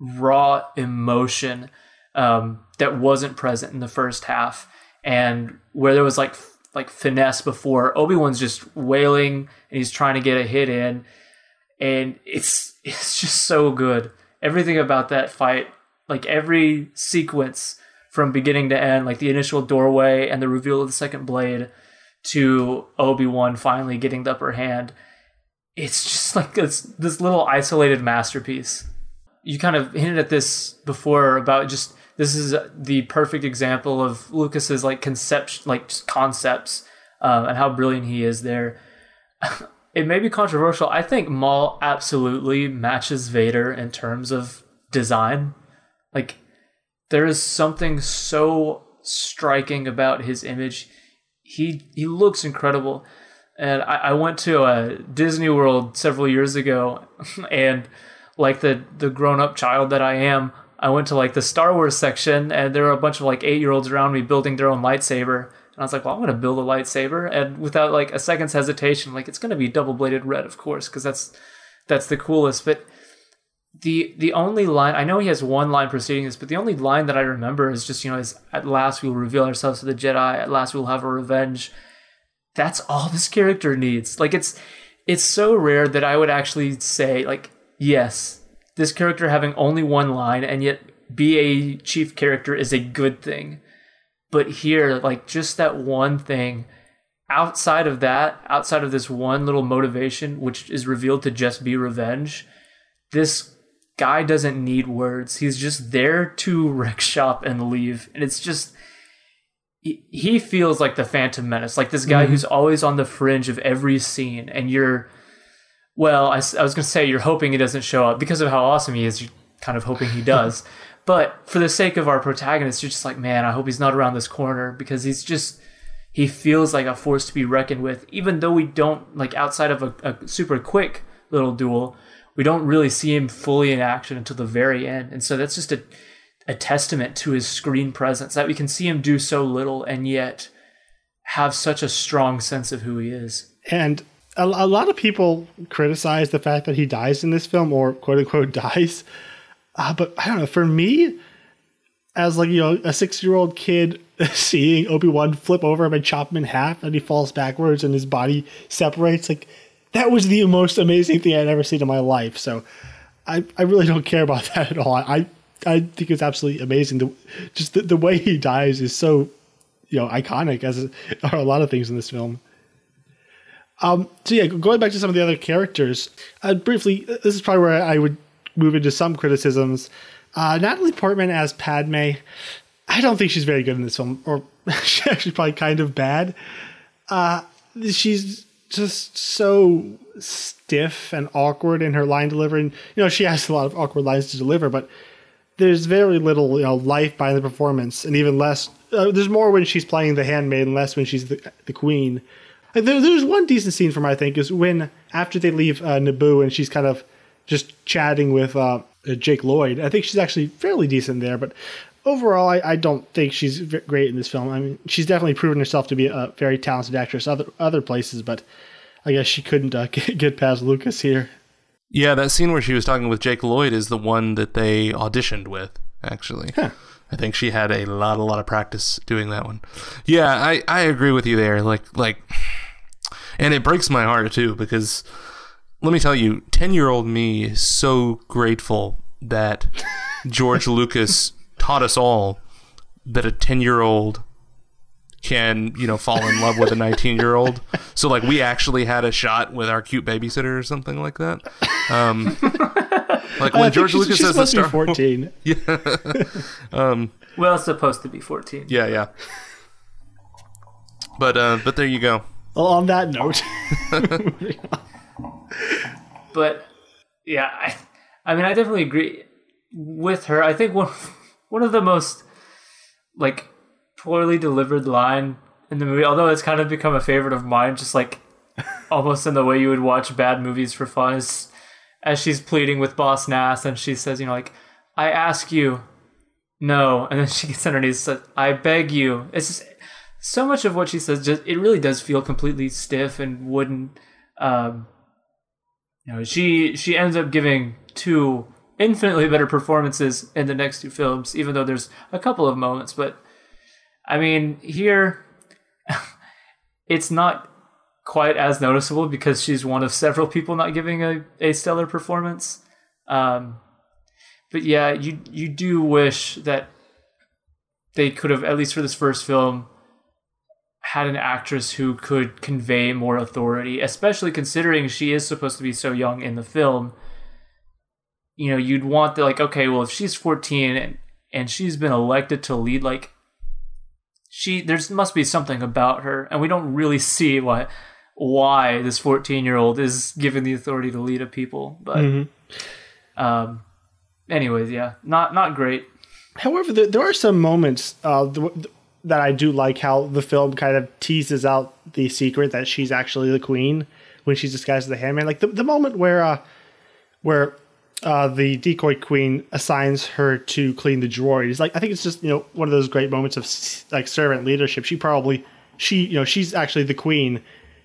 raw emotion um, that wasn't present in the first half. And where there was like like finesse before. Obi-Wan's just wailing and he's trying to get a hit in and it's <laughs> it's just so good. Everything about that fight like every sequence from beginning to end like the initial doorway and the reveal of the second blade to Obi-Wan finally getting the upper hand it's just <laughs> like this this little isolated masterpiece. You kind of hinted at this before about just this is the perfect example of Lucas's like concept like concepts um, and how brilliant he is there. <laughs> it may be controversial. I think Maul absolutely matches Vader in terms of design. Like there is something so striking about his image. He he looks incredible. And I, I went to a Disney World several years ago <laughs> and like the the grown up child that I am, I went to like the Star Wars section and there were a bunch of like eight year olds around me building their own lightsaber. And I was like, well, I'm going to build a lightsaber. And without like a second's hesitation, like it's going to be double bladed red, of course, because that's that's the coolest. But the the only line I know he has one line preceding this, but the only line that I remember is just you know is at last we will reveal ourselves to the Jedi. At last we will have a revenge. That's all this character needs. Like it's it's so rare that I would actually say like yes, this character having only one line and yet be a chief character is a good thing. But here, like just that one thing, outside of that, outside of this one little motivation, which is revealed to just be revenge, this guy doesn't need words. He's just there to <laughs> wreck shop and leave. And it's just he- he feels like the Phantom Menace, like this guy mm-hmm. who's always on the fringe of every scene, and you're well, I was going to say you're hoping he doesn't show up because of how awesome he is. You're kind of hoping he does. <laughs> but for the sake of our protagonist, you're just like, man, I hope he's not around this corner because he's just he feels like a force to be reckoned with. Even though we don't like outside of a, a super quick little duel, we don't really see him fully in action until the very end. And so that's just a a testament to his screen presence that we can see him do so little and yet have such a strong sense of who he is. And a, a lot of people criticize the fact that he dies in this film, or quote unquote <laughs> dies. Uh, but I don't know. For me, as like you know, a six year old kid <laughs> seeing Obi Wan flip over him and chop him in half, and he falls backwards and his body separates, like that was the most amazing thing I'd ever seen in my life. So I, I really don't care about <laughs> that at all. I I think it's absolutely amazing. The, just the, the way he dies is so you know iconic as are a lot of things in this film. Um, so yeah, going back to some of the other characters, uh, briefly, this is probably where I would move into some criticisms. Uh, Natalie Portman as Padme, I don't think she's very good in this film, or <laughs> she's actually probably kind of bad. Uh, she's just so stiff and awkward in her line delivery. And, you know, she has a lot of awkward lines to deliver, but there's very little, you know, life behind the performance, and even less. Uh, there's more when she's playing the handmaid, and less when she's the, the queen. Like, there, there's one decent scene from I think, is when after they leave uh, Naboo and she's kind of just chatting with uh, Jake Lloyd. I think she's actually fairly decent there, but overall, I, I don't think she's v- great in this film. I mean, she's definitely proven herself to be a very talented actress other other places, but I guess she couldn't uh, <laughs> get, get past Lucas here. Yeah, that scene where she was talking with Jake Lloyd is the one that they auditioned with, actually. Huh. I think she had a lot, a lot of practice doing that one. Yeah, I, I agree with you there. Like, like, and it breaks my heart too because let me tell you, ten year old me is so grateful that <laughs> George Lucas taught us all that a ten year old can you know fall in love with a 19 year old so like we actually had a shot with our cute babysitter or something like that um <laughs> like when george lucas she's says the supposed to be star 14. <laughs> Well, it's supposed to be 14. yeah yeah but uh but there you go Well, on that note, <laughs> But yeah, I, I mean, I definitely agree with her. I think one one of the most like poorly delivered line in the movie, although it's kind of become a favorite of mine, just like almost in the way you would watch bad movies for fun, is as she's pleading with Boss Nass and she says, you know, like, I ask you, no, and then she gets on her knees and says, I beg you. It's just so much of what she says just it really does feel completely stiff and wooden. Um, you know, she she ends up giving two infinitely better performances in the next two films, even though there's a couple of moments. But I mean, here <laughs> it's not quite as noticeable because she's one of several people not giving a, a stellar performance. Um, but yeah, you you do wish that they could have at least for this first film had an actress who could convey more authority, especially considering she is supposed to be so young in the film. You know, you'd want the like, okay, well, if she's 14 and, and she's been elected to lead, like, she there's must be something about her, and we don't really see why why this 14 year old is given the authority to lead a people. But, um, anyways, yeah, not not great. However, there, there are some moments uh, th- that I do like how the film kind of teases out the secret that she's actually the queen when she's disguised as the handmaid. Like the, the moment where uh, where uh, the decoy queen assigns her to clean the droid. It's like I think it's just you know one of those great moments of like servant leadership. She probably she you know she's actually the queen,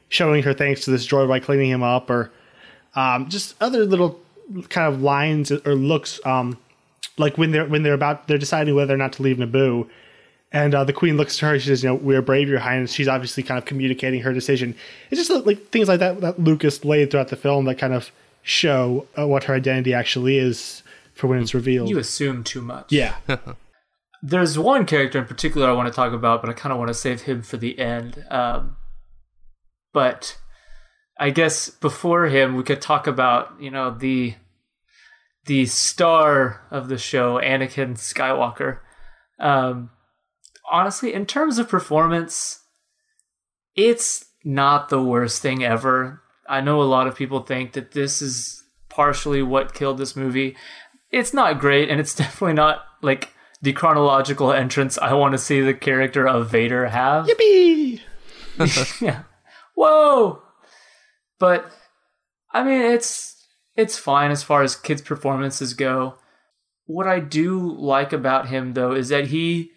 showing her thanks to this droid by cleaning him up, or um, just other little kind of lines or looks. Um, like when they're when they're about they're deciding whether or not to leave Naboo, and uh, the queen looks to her. She says, "You know, we are brave, Your Highness." She's obviously kind of communicating her decision. It's just like things like that that Lucas laid throughout the film that kind of show uh, what her identity actually is for when it's revealed. You assume too much. yeah, <laughs> There's one character in particular I want to talk about, but I kind of want to save him for the end. Um, but I guess before him, we could talk about you know the the star of the show, Anakin Skywalker. Um, honestly, in terms of performance, it's not the worst thing ever. I know a lot of people think that this is partially what killed this movie. It's not great, and it's <laughs> definitely not like the chronological entrance I want to see the character of Vader have. Yippee! <laughs> yeah. Whoa. But I mean, it's it's fine as far as kids' performances go. What I do like about him though is that he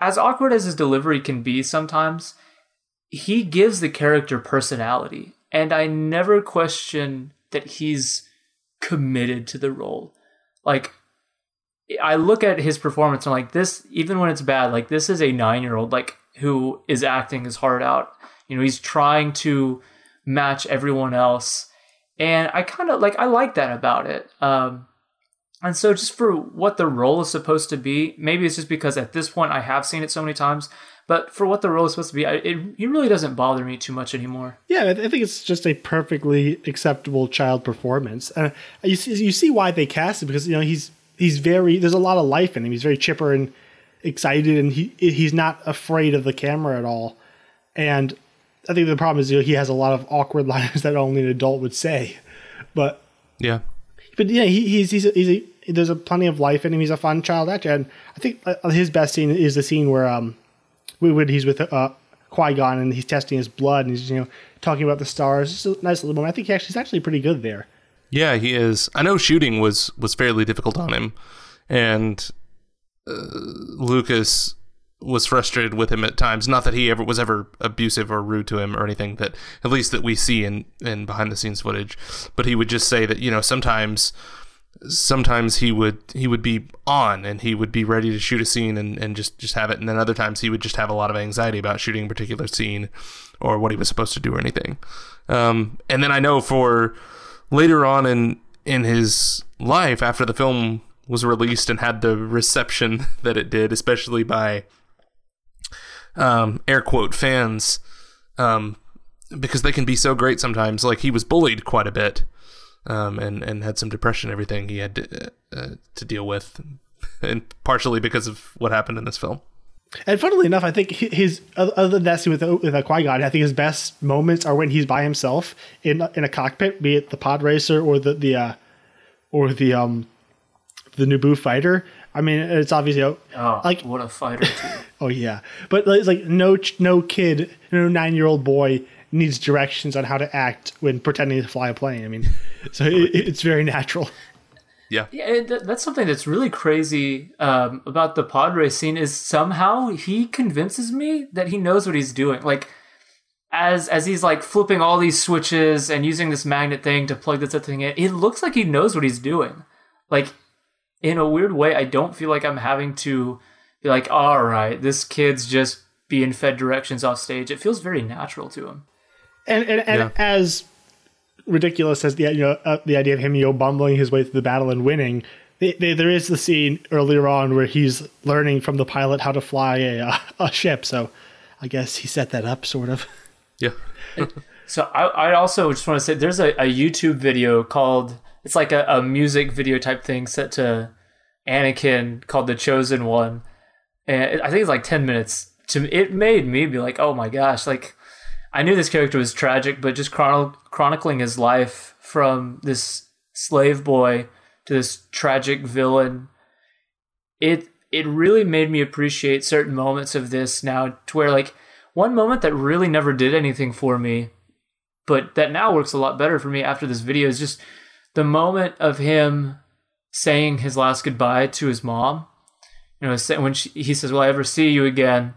as awkward as his delivery can be sometimes, he gives the character personality. And I never question that he's committed to the role. Like I look at his performance and I'm like this even when it's bad, like this is a 9-year-old like who is acting his heart out. You know, he's trying to match everyone else. And I kind of like I like that about it. Um and so, just for what the role is supposed to be, maybe it's just because at this point I have seen it so many times. But for what the role is supposed to be, it, it really doesn't bother me too much anymore. Yeah, I think it's just a perfectly acceptable child performance. Uh, you see, you see why they cast him because you know he's he's very there's a lot of life in him. He's very chipper and excited, and he he's not afraid of the camera at all. And I think the problem is you know, he has a lot of awkward <laughs> lines that only an adult would say. But yeah, but yeah, he, he's he's a, he's a, there's a plenty of life in him. He's a fun child actor, and I think uh, his best scene is the scene where um when he's with uh, Qui Gon and he's testing his blood and he's you know talking about the stars. It's a nice little moment. I think he actually, he's actually pretty good there. Yeah, he is. I know shooting was was fairly difficult on him, and uh, Lucas was frustrated with him at times. Not that he ever was ever abusive or rude to him or anything that at least that we see in in behind the scenes footage, but he would just say that you know sometimes sometimes he would he would be on and he would be ready to shoot a scene and, and just just have it. And then other times he would just have a lot of anxiety about shooting a particular scene or what he was supposed to do or anything. Um, and then i know for later on in in his life after the film was released and had the reception <laughs> that it did especially by um, air quote fans um, because they can be so great sometimes like he was bullied quite a bit um, and and had some depression everything he had to, uh, to deal with, and partially because of what happened in this film. And funnily enough, I think his other than that scene with with Qui Gon, I think his best moments are when he's by himself in in a cockpit, be it the pod racer or the the uh, or the um the Naboo fighter. I mean, it's obviously oh, like what a fighter! <laughs> oh yeah, but it's like no no kid, no nine year old boy needs directions on how to act when pretending to fly a plane. I mean, so it, it's very natural. Yeah, yeah. It, that's something that's really crazy um, about the pod race scene is somehow he convinces me that he knows what he's doing. Like as as he's like flipping all these switches and using this magnet thing to plug this other thing in, it looks like he knows what he's doing. Like in a weird way, I don't feel like I'm having to be like, all right, this kid's just being fed directions off stage. It feels very natural to him. And and, and yeah. as ridiculous as the you know uh, the idea of him you know bumbling his way through the battle and winning, they, they, there is the scene earlier on where he's learning from the pilot how to fly a uh, <laughs> a ship. So I guess he set that up, sort of. Yeah. <laughs> so I, I also just want to say there's a, a YouTube video called it's like a, a music video type thing set to Anakin called The Chosen One, and I think it's like ten minutes. To it made me be like, oh my gosh, like I knew this character was tragic, but just chron- chronicling his life from this slave boy to this tragic villain, it it really made me appreciate certain moments of this now to where like one moment that really never did anything for me, but that now works a lot better for me after this video is just the moment of him saying his last goodbye to his mom. You know, when she, he says, "Will I ever see you again?"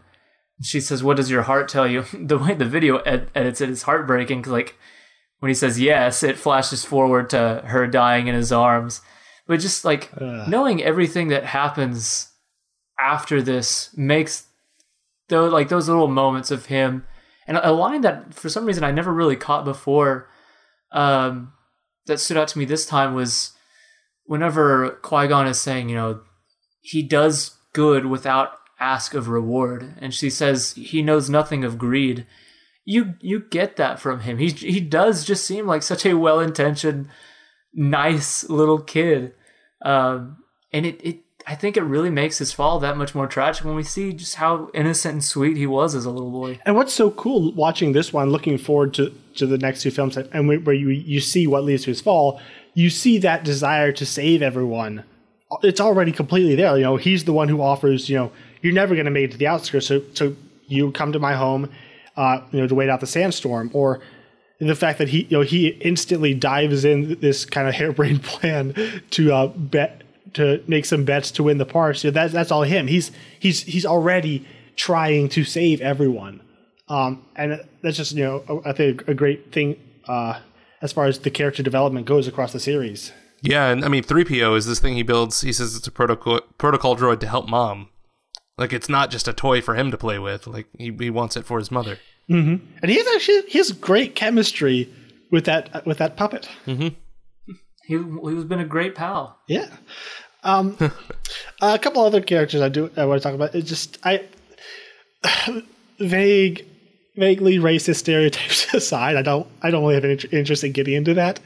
she says, "What does your heart tell you?" <laughs> the way the video ed- edits it is heartbreaking. Cause like when he says yes, it flashes forward to her dying in his arms. But just like Ugh. knowing everything that happens after this makes those like those little moments of him and a line that for some reason I never really caught before um, that stood out to me this time was whenever Qui Gon is saying, you know, he does good without ask of reward. And she says he knows nothing of greed. You you get that from him. He he does just seem like such a well intentioned, nice little kid. Um, and it, it I think it really makes his fall that much more tragic when we see just how innocent and sweet he was as a little boy. And what's so cool watching this one, looking forward to, to the next two films, and where you you see what leads to his fall, you see that desire to save everyone. It's already completely there. You know, he's the one who offers. You know, you're never going to make it to the outskirts, so so you come to my home, uh, you know, to wait out the sandstorm, or the fact that he you know he instantly dives in this kind of <laughs> harebrained plan to uh, bet to make some bets to win the parts. You know, that's that's all him. He's he's he's already trying to save everyone, um, and that's just you know I think a great thing uh, as far as the character development goes across the series. Yeah, and I mean, 3PO is this thing he builds. He says it's a protocol protocol droid to help mom. Like it's not just a toy for him to play with. Like he, he wants it for his mother. Mm-hmm. And he has actually he has great chemistry with that with that puppet. Mm-hmm. He he's been a great pal. Yeah. Um, <laughs> a couple other characters I do I want to talk about. It's just I <sighs> vague, vaguely racist stereotypes <laughs> aside. I don't I don't really have any interest in getting into that.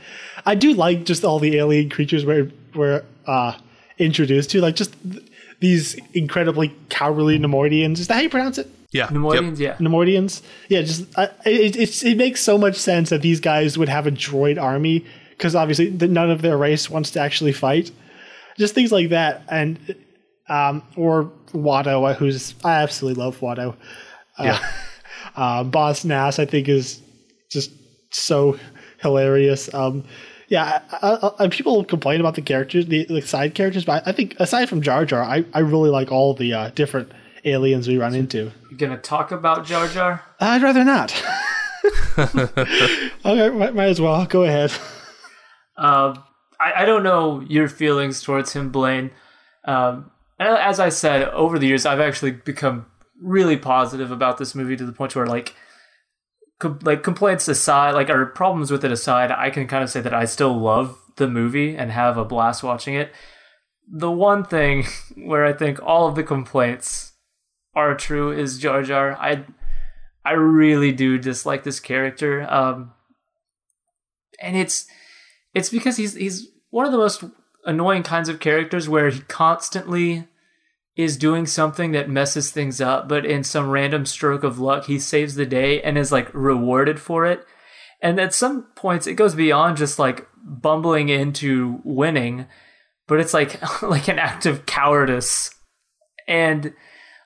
I do like just all the alien creatures we're we're uh, introduced to, like just th- these incredibly cowardly Neimoidians. Is that how you pronounce it? Yeah, Neimoidians, yep. yeah. Neimoidians. Yeah, just uh, it, it, it makes so much sense that these guys would have a droid army because obviously the, none of their race wants to actually fight. Just things like that, and um, or Watto, who's I absolutely love Watto. Uh, Yeah. uh, <laughs> Boss Nass, I think, is just so hilarious. Um, yeah, I, I, I, people complain about the characters, the, the side characters, but I think aside from Jar Jar, I, I really like all the uh, different aliens we run into. You gonna talk about Jar Jar? I'd rather not. <laughs> <laughs> okay, might, might as well. Go ahead. Uh, I, I don't know your feelings towards him, Blaine. Um, as I said, over the years, I've actually become really positive about this movie to the point where, like, com- like complaints aside, like or problems with it aside, I can kind of say that I still love the movie and have a blast watching it. The one thing <laughs> where I think all of the complaints are true is Jar Jar. I I really do dislike this character. Um, and it's it's because he's he's one of the most annoying kinds of characters where he constantly is doing something that messes things up, but in some random stroke of luck, he saves the day and is like rewarded for it. And at some points, it goes beyond just like bumbling into winning, but it's like <laughs> like an act of cowardice. And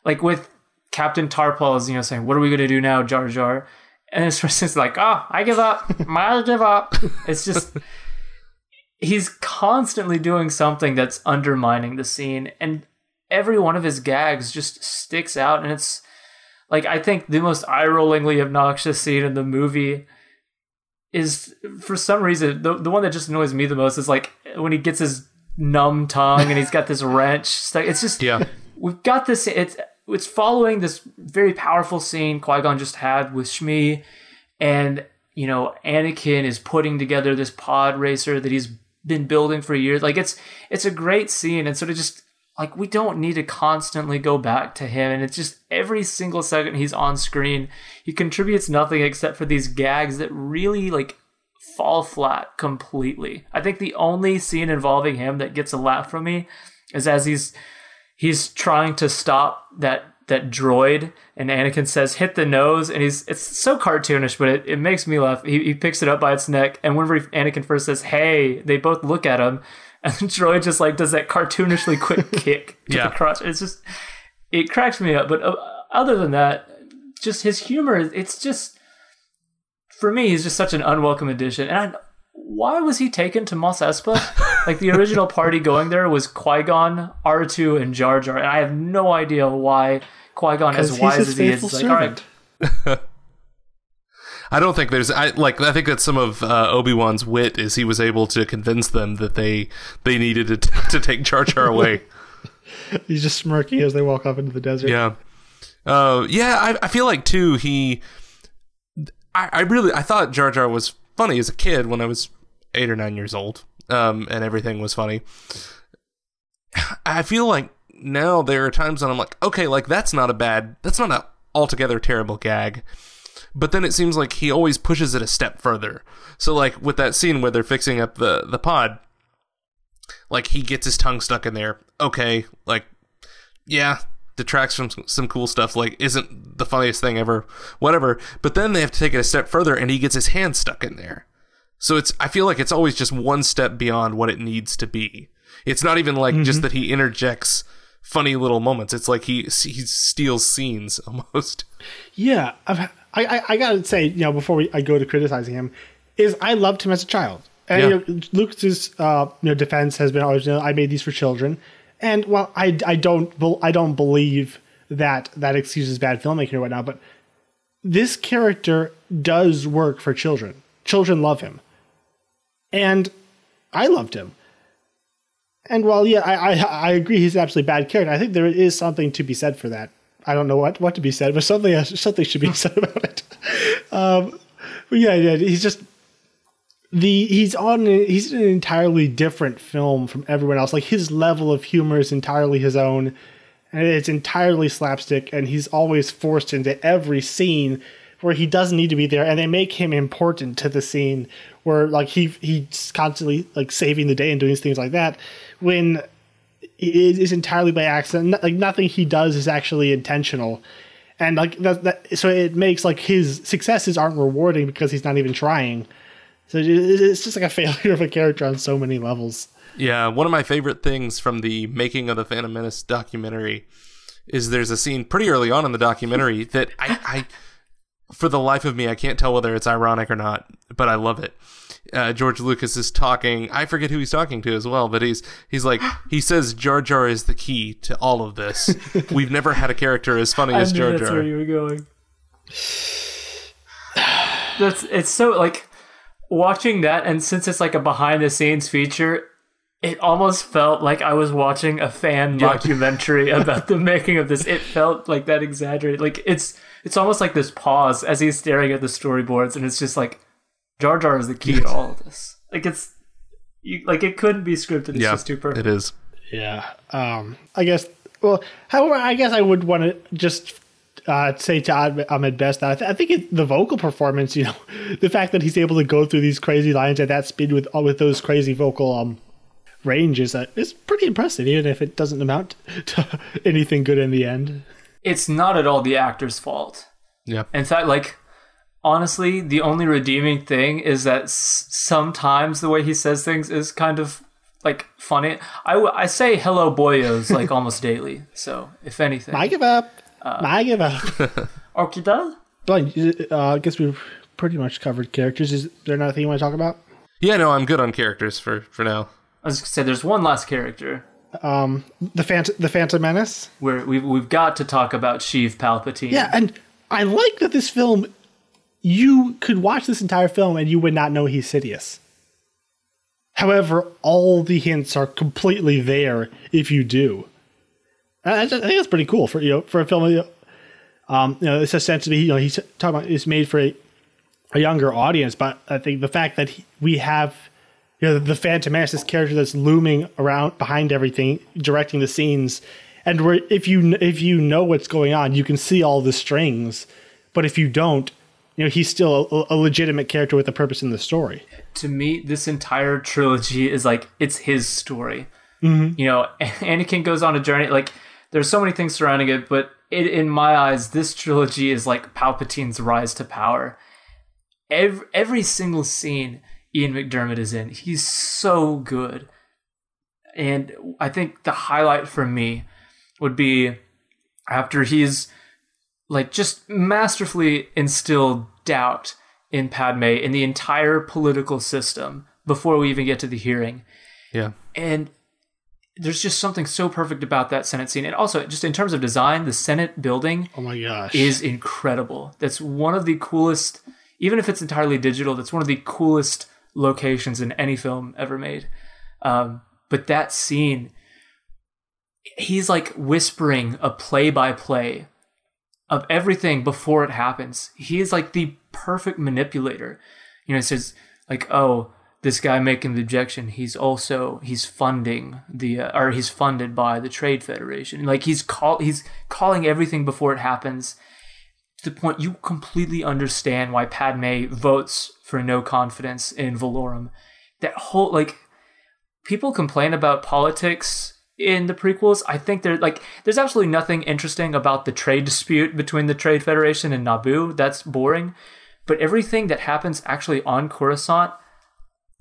like with Captain Tarpals, you know, saying, "What are we gonna do now, Jar Jar?" And his <laughs> person's like, "Oh, I give up. I give up." It's just he's constantly doing something that's undermining the scene, and every one of his gags just sticks out. And it's like I think the most eye-rollingly obnoxious scene in the movie is for some reason the the one that just annoys me the most is like when he gets his numb tongue and he's got this <laughs> wrench. stuck. It's just Yeah. we've got this. It's it's following this very powerful scene Qui Gon just had with Shmi, and you know Anakin is putting together this pod racer that he's been building for years. Like it's it's a great scene, and sort of just like we don't need to constantly go back to him, and it's just every single second he's on screen, he contributes nothing except for these gags that really like fall flat completely. I think the only scene involving him that gets a laugh from me is as he's he's trying to stop that that droid and Anakin says hit the nose and he's it's so cartoonish but it, it makes me laugh he, he picks it up by its neck and whenever Anakin first says hey they both look at him <laughs> and the droid just like does that cartoonishly quick <laughs> kick to Yeah. the crotch it's just it cracks me up but uh, other than that just his humor it's just for me he's just such an unwelcome addition and I, why was he taken to Mos Espa? like the original party going there was Qui Gon, R two, and Jar Jar, and I have no idea why Qui Gon, as Because wise his as he is, faithful is like, all right, servant. <laughs> I don't think there's I like I think that some of uh, Obi Wan's wit is he was able to convince them that they they needed to, <laughs> to take Jar Jar away. <laughs> He's just smirky as they walk off into the desert. yeah, uh, yeah. I, I feel like too he. I, I really I thought Jar Jar was funny as a kid when I was eight or nine years old, um, and everything was funny. I feel like now there are times when I'm like, okay, like that's not a bad, that's not a altogether terrible gag. But then it seems like he always pushes it a step further. So like with that scene where they're fixing up the the pod, like he gets his tongue stuck in there. Okay, like yeah, detracts from some cool stuff. Like isn't the funniest thing ever, whatever. But then they have to take it a step further, and he gets his hand stuck in there. So it's I feel like it's always just one step beyond what it needs to be. It's not even like just that he interjects funny little moments. It's like he he steals scenes <laughs> almost. Yeah, I've, I, I I gotta say, you know, before we, I go to criticizing him, is I loved him as a child. And Yeah. you know, Lucas's uh, you know defense has been always, you know, I made these for children. And while I, I don't I don't believe that that excuses bad filmmaking or whatnot, but this character does work for children. Children love him, and I loved him. And while yeah, I, I I agree he's an absolutely bad character. I think there is something to be said for that. I don't know what, what to be said, but something something should be <laughs> said about it. Um, but yeah, yeah, he's just the he's on he's in an entirely different film from everyone else. Like his level of humor is entirely his own, and it's entirely slapstick. And he's always forced into every scene where he doesn't need to be there, and they make him important to the scene where like he he's constantly like saving the day and doing things like that when it is entirely by accident. Like nothing he does is actually intentional, and like that, that so it makes like his successes aren't rewarding because he's not even trying. So it's just like a <laughs> failure of a character on so many levels. Yeah, one of my favorite things from the making of the Phantom Menace documentary is there's a scene pretty early on in the documentary that I, I for the life of me, I can't tell whether it's ironic or not, but I love it. Uh, George Lucas is talking. I forget who he's talking to as well, but he's he's like <gasps> he says Jar Jar is the key to all of this. <laughs> We've never had a character as funny as knew Jar that's Jar. where you were going. That's it's so like watching that, and since it's like a behind the scenes feature, it almost felt like I was watching a fan documentary about the making of this. It felt like that exaggerated. Like it's it's almost like this pause as he's staring at the storyboards, and it's just like Jar Jar is the key to all of this. Like it's you, like it couldn't be scripted. It's yeah, just too perfect. it is. Yeah. Um. I guess. Well, however, I guess I would want to just uh, say to Ahmed- Ahmed Best that I, th- I think it, the vocal performance, you know, <laughs> the fact that he's able to go through these crazy lines at that speed with uh, with those crazy vocal um ranges uh, is pretty impressive, even if it doesn't amount <laughs> to anything good in the end. It's not at all the actor's fault. Yeah, In fact, like honestly, the only redeeming thing is that s- sometimes the way he says things is kind of like funny. I, w- I say hello boyos like <laughs> almost daily. So if anything, I give up. I give up. <laughs> Orchida? But uh, I guess we've pretty much covered characters. Is there another thing you want to talk about? yeah. No, I'm good on characters for for now. I was gonna say there's one last character The Phantom, the Phantom Menace. where we've we've got to talk about Sheev Palpatine. Yeah, and I like that this film. You could watch this entire film and you would not know he's Sidious. However, all the hints are completely there if you do. I I think that's pretty cool for you know for a film. you know, Um, you know, it's essentially you know he's talking about it's made for a, a younger audience, but I think the fact that he, we have you know the Phantom Menace, this character that's looming around behind everything, directing the scenes, and where if you if you know what's going on, you can see all the strings, but if you don't, you know he's still a, a legitimate character with a purpose in the story. to me, this entire trilogy is like it's his story. Mm-hmm. You know, <laughs> Anakin goes on a journey. Like there's so many things surrounding it, but it, in my eyes, this trilogy is like Palpatine's rise to power. Every every single scene Ian McDiarmid is in, he's so good. And I think the highlight for me would be after he's like just masterfully instilled doubt in Padme in the entire political system before we even get to the hearing. Yeah, And there's just something so perfect about that Senate scene. And also, just in terms of design, the Senate building Oh my gosh! is incredible. That's one of the coolest, even if it's entirely digital, that's one of the coolest locations in any film ever made. Um, but that scene, he's like whispering a play by play of everything before it happens. He is like the perfect manipulator. You know, it says like, oh, this guy making the objection, he's also he's funding the uh, or he's funded by the Trade Federation. Like he's call he's calling everything before it happens to the point you completely understand why Padme votes for no confidence in Valorum. That whole like people complain about politics in the prequels. I think there like there's absolutely nothing interesting about the trade dispute between the Trade Federation and Naboo. That's boring. But everything that happens actually on Coruscant,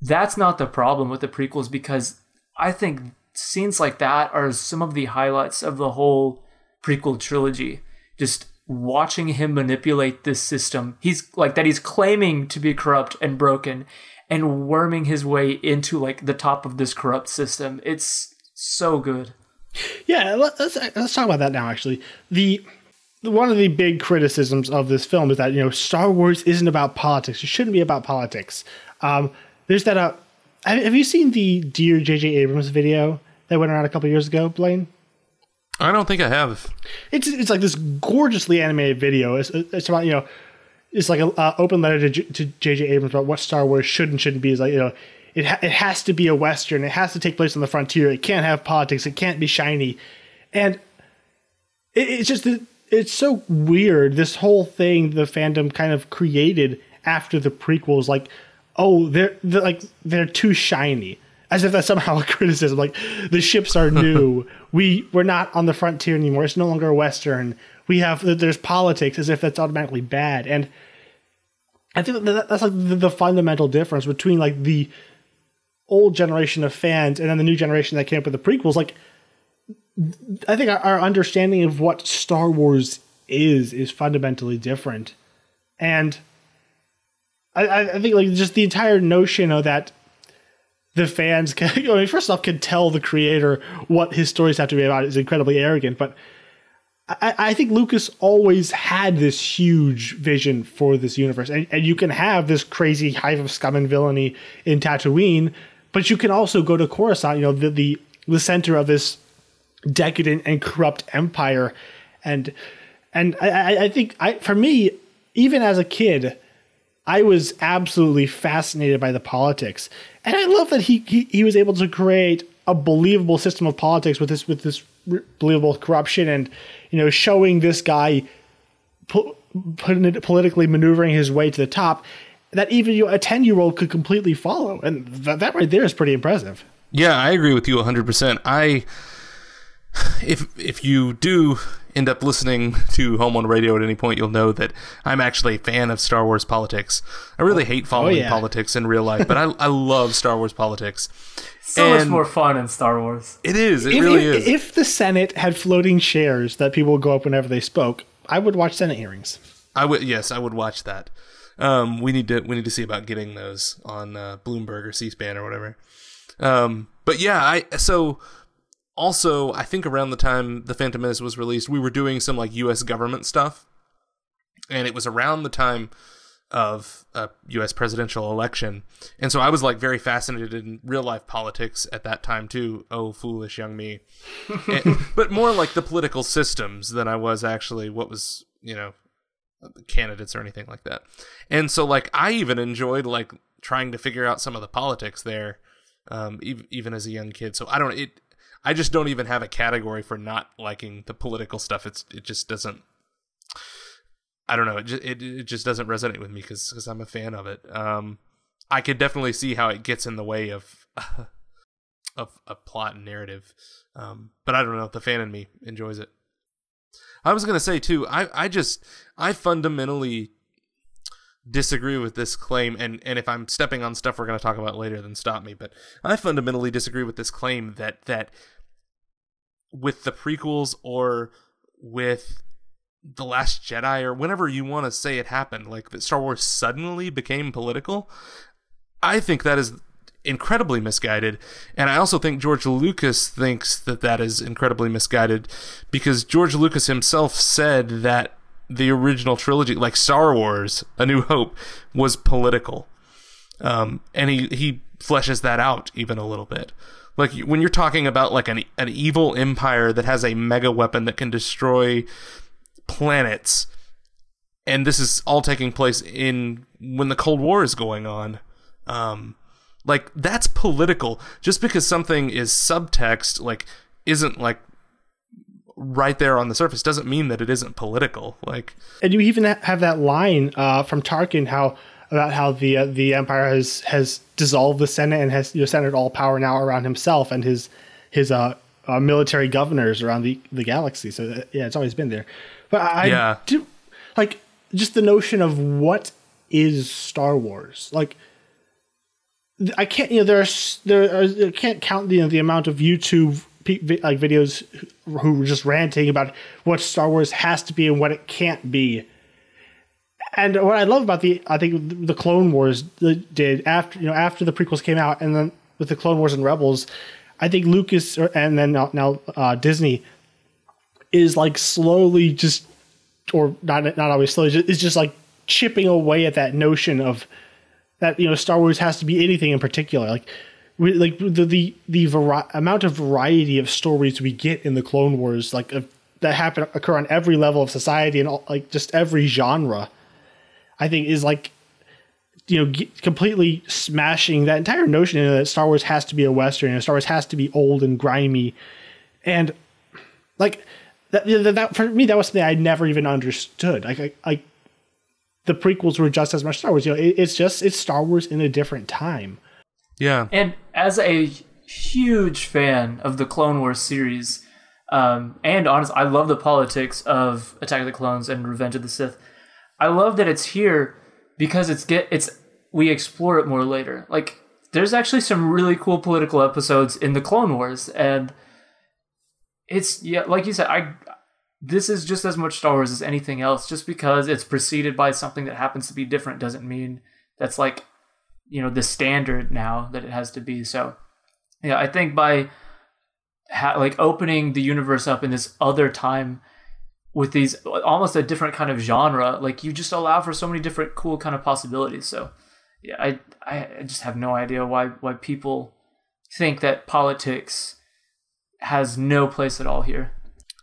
that's not the problem with the prequels because I think scenes like that are some of the highlights of the whole prequel trilogy. Just watching him manipulate this system. He's like that he's claiming to be corrupt and broken and worming his way into like the top of this corrupt system. It's so good. Yeah, let's let's talk about that now. Actually, the one of the big criticisms of this film is that you know Star Wars isn't about politics. It shouldn't be about politics. Um, there's that. Uh, have you seen the Dear J.J. Abrams video that went around a couple years ago, Blaine? I don't think I have. It's it's like this gorgeously animated video. It's, it's about you know, it's like an open letter to to J.J. Abrams about what Star Wars should and shouldn't be. Is like you know, it ha- it has to be a western. It has to take place on the frontier. It can't have politics. It can't be shiny, and it, it's just it's so weird. This whole thing the fandom kind of created after the prequels, like oh they're, they're like they're too shiny as if that's somehow <laughs> a criticism. Like the ships are <laughs> new. we we're not on the frontier anymore. It's no longer western. We have there's politics as if that's automatically bad. And I think that that's like the, the fundamental difference between like the old generation of fans and then the new generation that came up with the prequels. Like I think our, our understanding of what Star Wars is is fundamentally different, and I, I think like just the entire notion of that the fans can, <laughs> I mean, first off, can tell the creator what his stories have to be about is incredibly arrogant. But I, I, think Lucas always had this huge vision for this universe. And, and you can have this crazy hive of scum and villainy in Tatooine, but you can also go to Coruscant, you know, the, the, the center of this decadent and corrupt empire. And, and I, I think I, for me, even as a kid, I was absolutely fascinated by the politics, and I love that he, he he was able to create a believable system of politics with this with this believable corruption, and you know showing this guy po- politically maneuvering his way to the top that even you a ten year old could completely follow, and that, that right there is pretty impressive. Yeah, I agree with you hundred percent. I <laughs> if if you do end up listening to Home One Radio at any point, you'll know that I'm actually a fan of Star Wars politics. I really hate following oh, yeah. politics in real life, but I, I love Star Wars politics. So and much more fun in Star Wars. It is. It if, really if, is. If the Senate had floating chairs that people would go up whenever they spoke, I would watch Senate hearings. I would. Yes, I would watch that. Um, we need to we need to see about getting those on uh, Bloomberg or C-SPAN or whatever. Um, but yeah, I so also, I think around the time The Phantom Menace was released, we were doing some like US government stuff. And it was around the time of a US presidential election. And so I was like very fascinated in real life politics at that time too. Oh, foolish young me. <laughs> and, but more like the political systems than I was actually what was, you know, candidates or anything like that. And so like I even enjoyed like trying to figure out some of the politics there um, even, even as a young kid. So I don't it I just don't even have a category for not liking the political stuff. It's it just doesn't. I don't know. It just it, it just doesn't resonate with me because because I'm a fan of it. Um, I could definitely see how it gets in the way of <laughs> of a plot and narrative. Um, but I don't know. If the fan in me enjoys it. I was gonna say too. I I just I fundamentally disagree with this claim and and if I'm stepping on stuff we're going to talk about later then stop me but I fundamentally disagree with this claim that that with the prequels or with the last jedi or whenever you want to say it happened like that star wars suddenly became political i think that is incredibly misguided. And i also think george lucas thinks that that is incredibly misguided because george lucas himself said that the original trilogy like star wars a new hope was political. Um, and he he fleshes that out even a little bit like when you're talking about like an an evil empire that has a mega weapon that can destroy planets and this is all taking place in when the cold war is going on um like that's political. Just because something is subtext like isn't like right there on the surface doesn't mean that it isn't political. Like and you even have that line uh, from tarkin how about how the uh, the Empire has has dissolved the Senate and has you know, centered all power now around himself and his his uh, uh military governors around the the galaxy. So uh, yeah, it's always been there. But I Yeah. do like just the notion of what is Star Wars like. I can't, you know, there's there are, I can't count the you know, the amount of YouTube vi- like videos who were just ranting about what Star Wars has to be and what it can't be. And what I love about the I think the Clone Wars did after you know after the prequels came out and then with the Clone Wars and Rebels, I think Lucas and then now, now uh, Disney is like slowly just or not not always slowly is just like chipping away at that notion of that you know Star Wars has to be anything in particular. Like we, like the the the vari- amount of variety of stories we get in the Clone Wars, like uh, that happen occur on every level of society and all, like just every genre. I think is like you know g completely smashing that entire notion that Star Wars has to be a western and Star Wars has to be old and grimy, and like that, that, that for me that was something I never even understood. Like I, I the prequels were just as much Star Wars. You know, it, it's just it's Star Wars in a different time. Yeah. And as a huge fan of the Clone Wars series, um, and honest, I love the politics of Attack of the Clones and Revenge of the Sith. I love that it's here because it's get it's we explore it more later. Like there's actually some really cool political episodes in the Clone Wars, and it's yeah, like you said, I this is just as much Star Wars as anything else. Just because it's preceded by something that happens to be different doesn't mean that's like you know the standard now that it has to be. So yeah, I think by ha- like opening the universe up in this other time with these almost a different kind of genre, like you just allow for so many different cool kind of possibilities. So yeah, I I just have no idea why why people think that politics has no place at all here.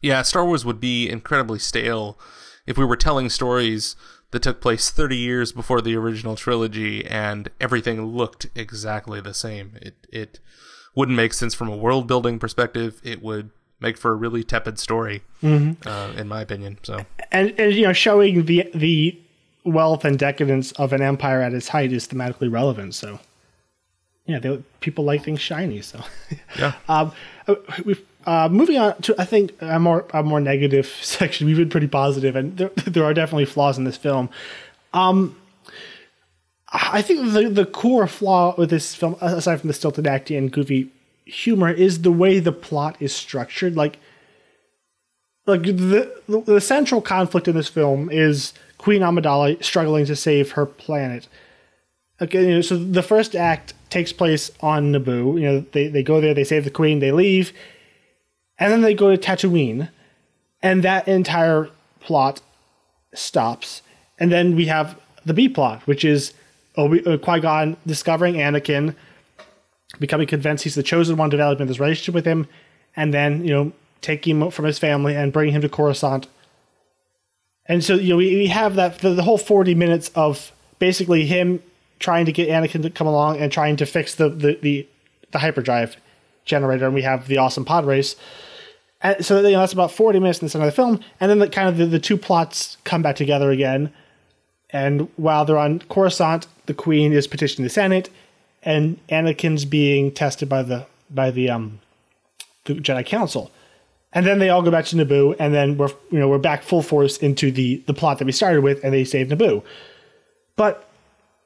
Yeah, Star Wars would be incredibly stale if we were telling stories that took place 30 years before the original trilogy and everything looked exactly the same. It it wouldn't make sense from a world building perspective. It would make for a really tepid story, uh, in my opinion. So And, and you know, showing the the wealth and decadence of an empire at its height is thematically relevant. So yeah, they, people like things shiny. So yeah, <laughs> um, uh, we've, uh, moving on to I think a more a more negative <laughs> section. We've been pretty positive, and there, <laughs> there are definitely flaws in this film. Um, I think the the core flaw with this film, aside from the stilted acting and goofy humor, is the way the plot is structured. Like, like the the, central conflict in this film is Queen Amidala struggling to save her planet. Okay, you know, so the first act takes place on Naboo. You know, they, they go there, they save the queen, they leave, and then they go to Tatooine, and that entire plot stops. And then we have the B plot, which is Obi- uh, Qui Gon discovering Anakin, becoming convinced he's the chosen one, developing this relationship with him, and then you know taking him from his family and bringing him to Coruscant. And so you know we, we have that the, the whole forty minutes of basically him trying to get Anakin to come along and trying to fix the the the, the hyperdrive generator, and we have the awesome pod race. And so you know, that's about forty minutes in the center of the film, and then the kind of the, the two plots come back together again. And while they're on Coruscant, the Queen is petitioning the Senate, and Anakin's being tested by the by the um the Jedi Council. And then they all go back to Naboo, and then we're you know we're back full force into the the plot that we started with, and they save Naboo. But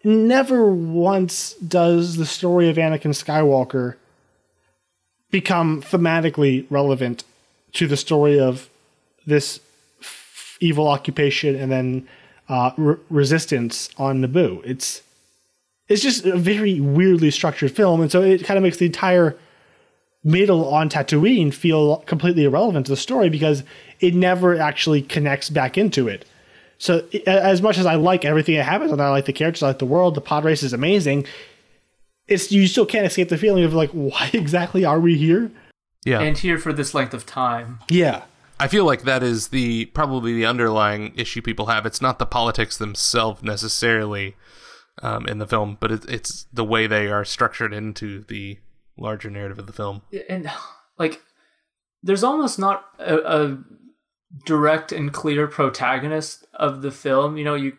never once does the story of Anakin Skywalker become thematically relevant to the story of this f- evil occupation and then uh, re- resistance on Naboo. It's it's just a very weirdly structured film, and so it kind of makes the entire middle on Tatooine feel completely irrelevant to the story because it never actually connects back into it. So as much as I like everything that happens, and I like the characters, I like the world, the pod race is amazing. It's you still can't escape the feeling of like, <laughs> why exactly are we here? yeah. And here for this length of time. Yeah, I feel like that is the probably the underlying issue people have. It's not the politics themselves necessarily um, in the film, but it, it's the way they are structured into the larger narrative of the film. and like there's almost not a, a direct and clear protagonist of the film you know you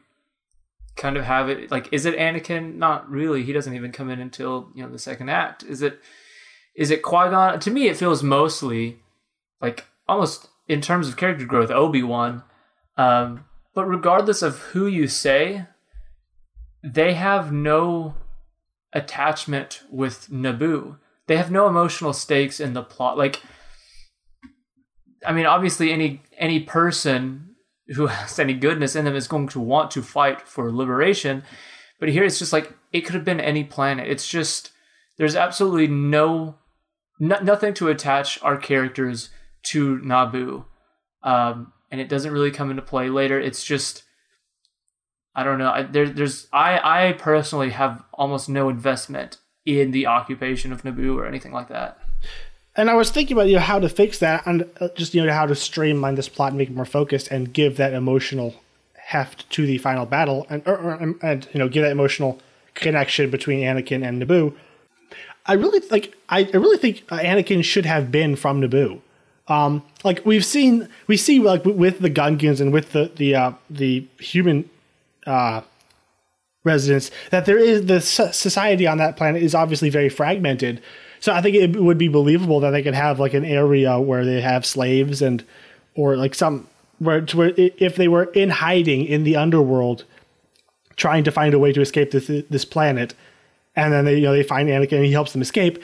kind of have it like is it Anakin? Not really. He doesn't even come in until you know the second act. Is it is it Qui Gon? To me, it feels mostly like almost in terms of character growth, Obi Wan. Um, but regardless of who you say, they have no attachment with Naboo. They have no emotional stakes in the plot. Like, I mean, obviously, any any person who <laughs> has any goodness in them is going to want to fight for liberation. But here, it's just like it could have been any planet. It's just there's absolutely no, no nothing to attach our characters to Naboo, um, and it doesn't really come into play later. It's just I don't know. I, there, there's I I personally have almost no investment in the occupation of Naboo or anything like that. And I was thinking about you know how to fix that and uh, just you know how to streamline this plot and make it more focused and give that emotional heft to the final battle and or, or, and you know give that emotional connection between Anakin and Naboo. I really like I, I really think uh, Anakin should have been from Naboo. Um, like we've seen we see like with the Gungans and with the the uh, the human uh, residents that there is the society on that planet is obviously very fragmented. So I think it would be believable that they could have like an area where they have slaves and or like some where, where if they were in hiding in the underworld, trying to find a way to escape this this planet, and then they you know they find Anakin and he helps them escape.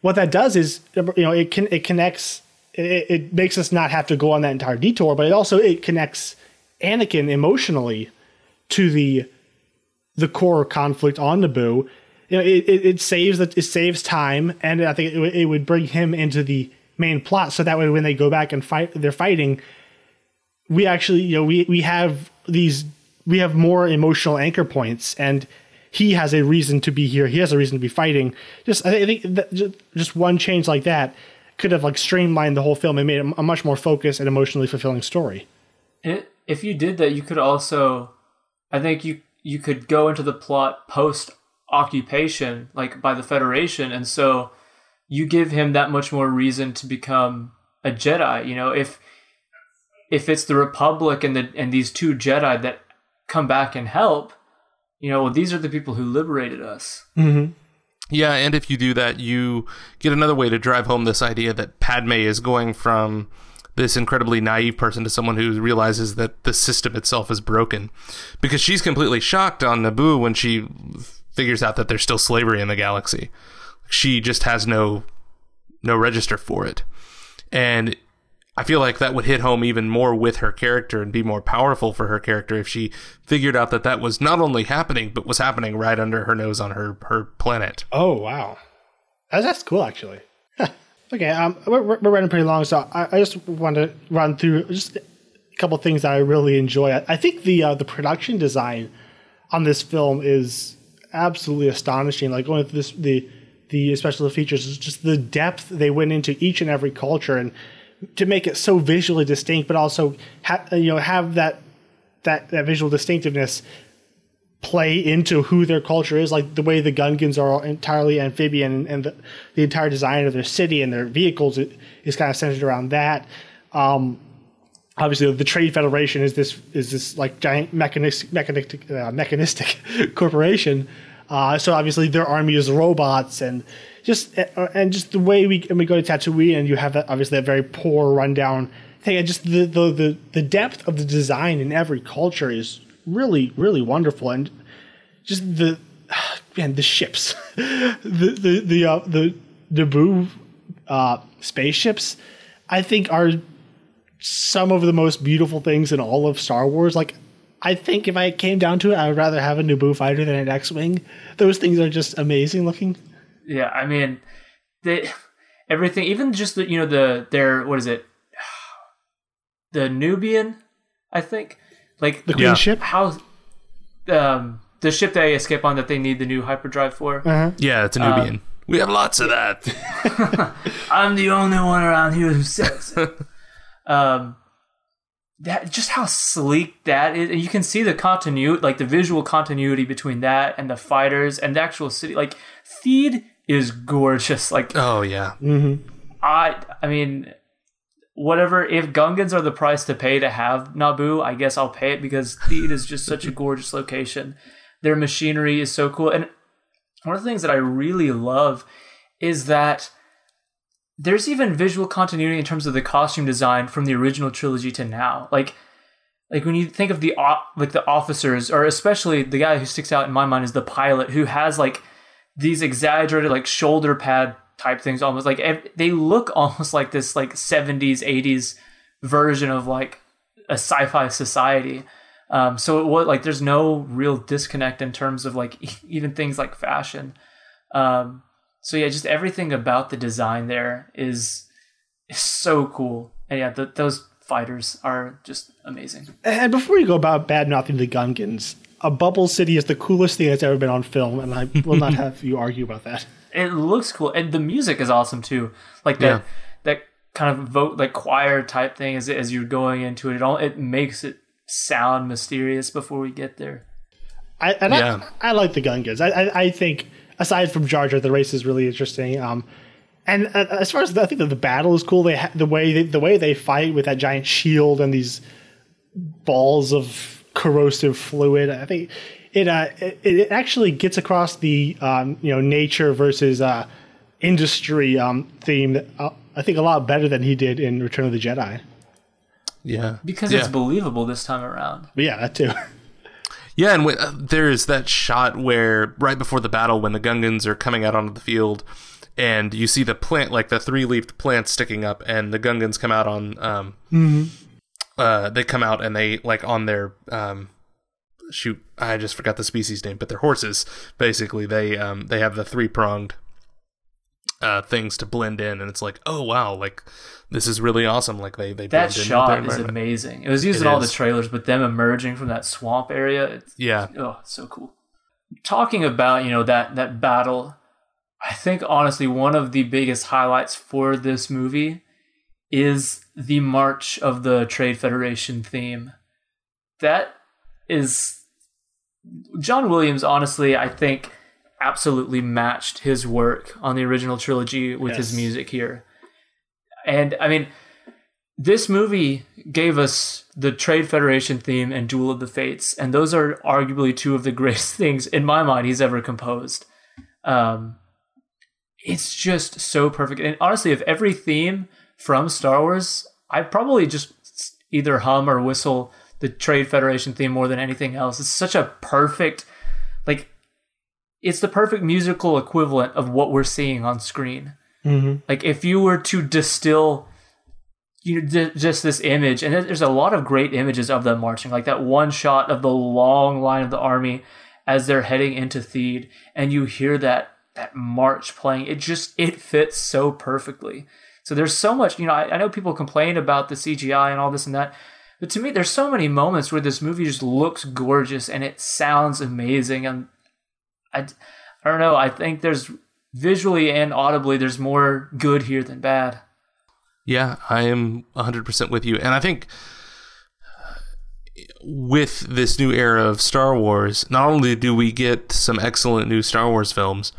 What that does is you know it can it connects it, it makes us not have to go on that entire detour, but it also it connects Anakin emotionally to the the core conflict on Naboo. You know, it, it, it saves that it saves time, and I think it, it would bring him into the main plot. So that way, when they go back and fight, they're fighting. We actually, you know, we we have these, we have more emotional anchor points, and he has a reason to be here. He has a reason to be fighting. Just I think that just one change like that could have like streamlined the whole film and made it a much more focused and emotionally fulfilling story. if you did that, you could also I think you you could go into the plot post occupation, like by the Federation, and so you give him that much more reason to become a Jedi. You know, if if it's the Republic and the and these two Jedi that come back and help, you know, these are the people who liberated us. Mm-hmm. Yeah, and if you do that, you get another way to drive home this idea that Padme is going from this incredibly naive person to someone who realizes that the system itself is broken. Because she's completely shocked on Naboo when she figures out that there's still slavery in the galaxy. She just has no no register for it. And I feel like that would hit home even more with her character and be more powerful for her character if she figured out that that was not only happening but was happening right under her nose on her her planet. Oh wow, that's, that's cool actually. Okay, um, we're, we're running pretty long, so I, I just want to run through just a couple things that I really enjoy. I, I think the uh, the production design on this film is absolutely astonishing. Like going through this the the special features just the depth they went into each and every culture and to make it so visually distinct, but also ha- you know have that that that visual distinctiveness play into who their culture is, like the way the Gungans are entirely amphibian, and, the, the, entire design of their city and their vehicles is kind of centered around that. Um, obviously, the Trade Federation is this is this like giant mechanistic mechanistic, uh, mechanistic <laughs> corporation. Uh, so obviously, their army is robots and just uh, and just the way we and we go to Tatooine, and you have that obviously a very poor rundown thing, and just the, the the the depth of the design in every culture is really really wonderful. And just the <sighs> man the ships <laughs> the the the uh, the Naboo uh, spaceships I think are some of the most beautiful things in all of Star Wars. Like I think if I came down to it I would rather have a Naboo fighter than an X-wing. Those things are just amazing looking. Yeah I mean they everything even just the you know the their what is it? <sighs> The Nubian I think like the Queen yeah. ship. How um, the ship they escape on that they need the new hyperdrive for? Uh-huh. Yeah, it's a Nubian. Uh, we have lots of that. <laughs> I'm the only one around here who says it. um, that just how sleek that is, and you can see the continuity, like the visual continuity between that and the fighters and the actual city. Like Theed is gorgeous. Like oh yeah. Mm-hmm. I I mean whatever. If Gungans are the price to pay to have Naboo, I guess I'll pay it because <laughs> Theed is just such a gorgeous location. Their machinery is so cool, and one of the things that I really love is that there's even visual continuity in terms of the costume design from the original trilogy to now. Like, like when you think of the like the officers, or especially the guy who sticks out in my mind is the pilot, who has like these exaggerated like shoulder pad type things, almost like they look <laughs> almost like this like 70s 80s version of like a sci-fi society. Um, so it was like there's no real disconnect in terms of like <laughs> even things like fashion. Um, so yeah, just everything about the design there is is so cool. And yeah, the, those fighters are just amazing. And before you go about bad mouthing the Gungans, a bubble city is the coolest thing that's ever been on film, and I will not <laughs> have you argue about that. It looks cool, and the music is awesome too. Like that yeah. that kind of vote like choir type thing as as you're going into it. It all it makes it sound mysterious before we get there. I and yeah. I, I like the Gungans. I, I, I think aside from Jar Jar, the race is really interesting. Um, and uh, as far as the, I think that the battle is cool. They ha- the way they, the way they fight with that giant shield and these balls of corrosive fluid. I think it uh, it, it actually gets across the um, you know nature versus uh, industry um, theme. That, uh, I think a lot better than he did in Return of the Jedi. Yeah, because yeah. it's believable this time around. But yeah, that too. <laughs> Yeah, and uh, there's that shot where right before the battle, when the Gungans are coming out onto the field, and you see the plant, like the three leafed plant sticking up, and the Gungans come out on. Um, mm-hmm. uh, they come out and they like on their um, shoot. I just forgot the species name, but they're horses. Basically, they um, they have the three pronged uh, things to blend in, and it's like, oh wow, like this is really awesome. Like they they that shot is amazing. It was used it in all the trailers, but them emerging from that swamp area, it's, yeah, oh, so cool. Talking about you know that that battle, I think honestly one of the biggest highlights for this movie is the march of the Trade Federation theme. That is John Williams. Honestly, I think absolutely matched his work on the original trilogy with yes. his music here and I mean, this movie gave us the Trade Federation theme and Duel of the Fates, and those are arguably two of the <laughs> greatest things in my mind he's ever composed. Um, it's just so perfect, and honestly, if every theme from Star Wars, I probably just either hum or whistle the Trade Federation theme more than anything else. It's such a perfect, like, it's the perfect musical equivalent of what we're seeing on screen. Mm-hmm. Like if you were to distill you know, just this image, and there's a lot of great images of them marching, like that one shot of the long line of the army as they're heading into Theed, and you hear that that march playing. It just it fits so perfectly. So there's so much, you know, I, I know people complain about the CGI and all this and that, but to me, there's so many moments where this movie just looks gorgeous and it sounds amazing, and I, I don't know. I think there's visually and audibly, there's more good here than bad. Yeah, I am 100% with you. And I think with this new era of Star Wars, not only do we get some excellent new Star Wars films,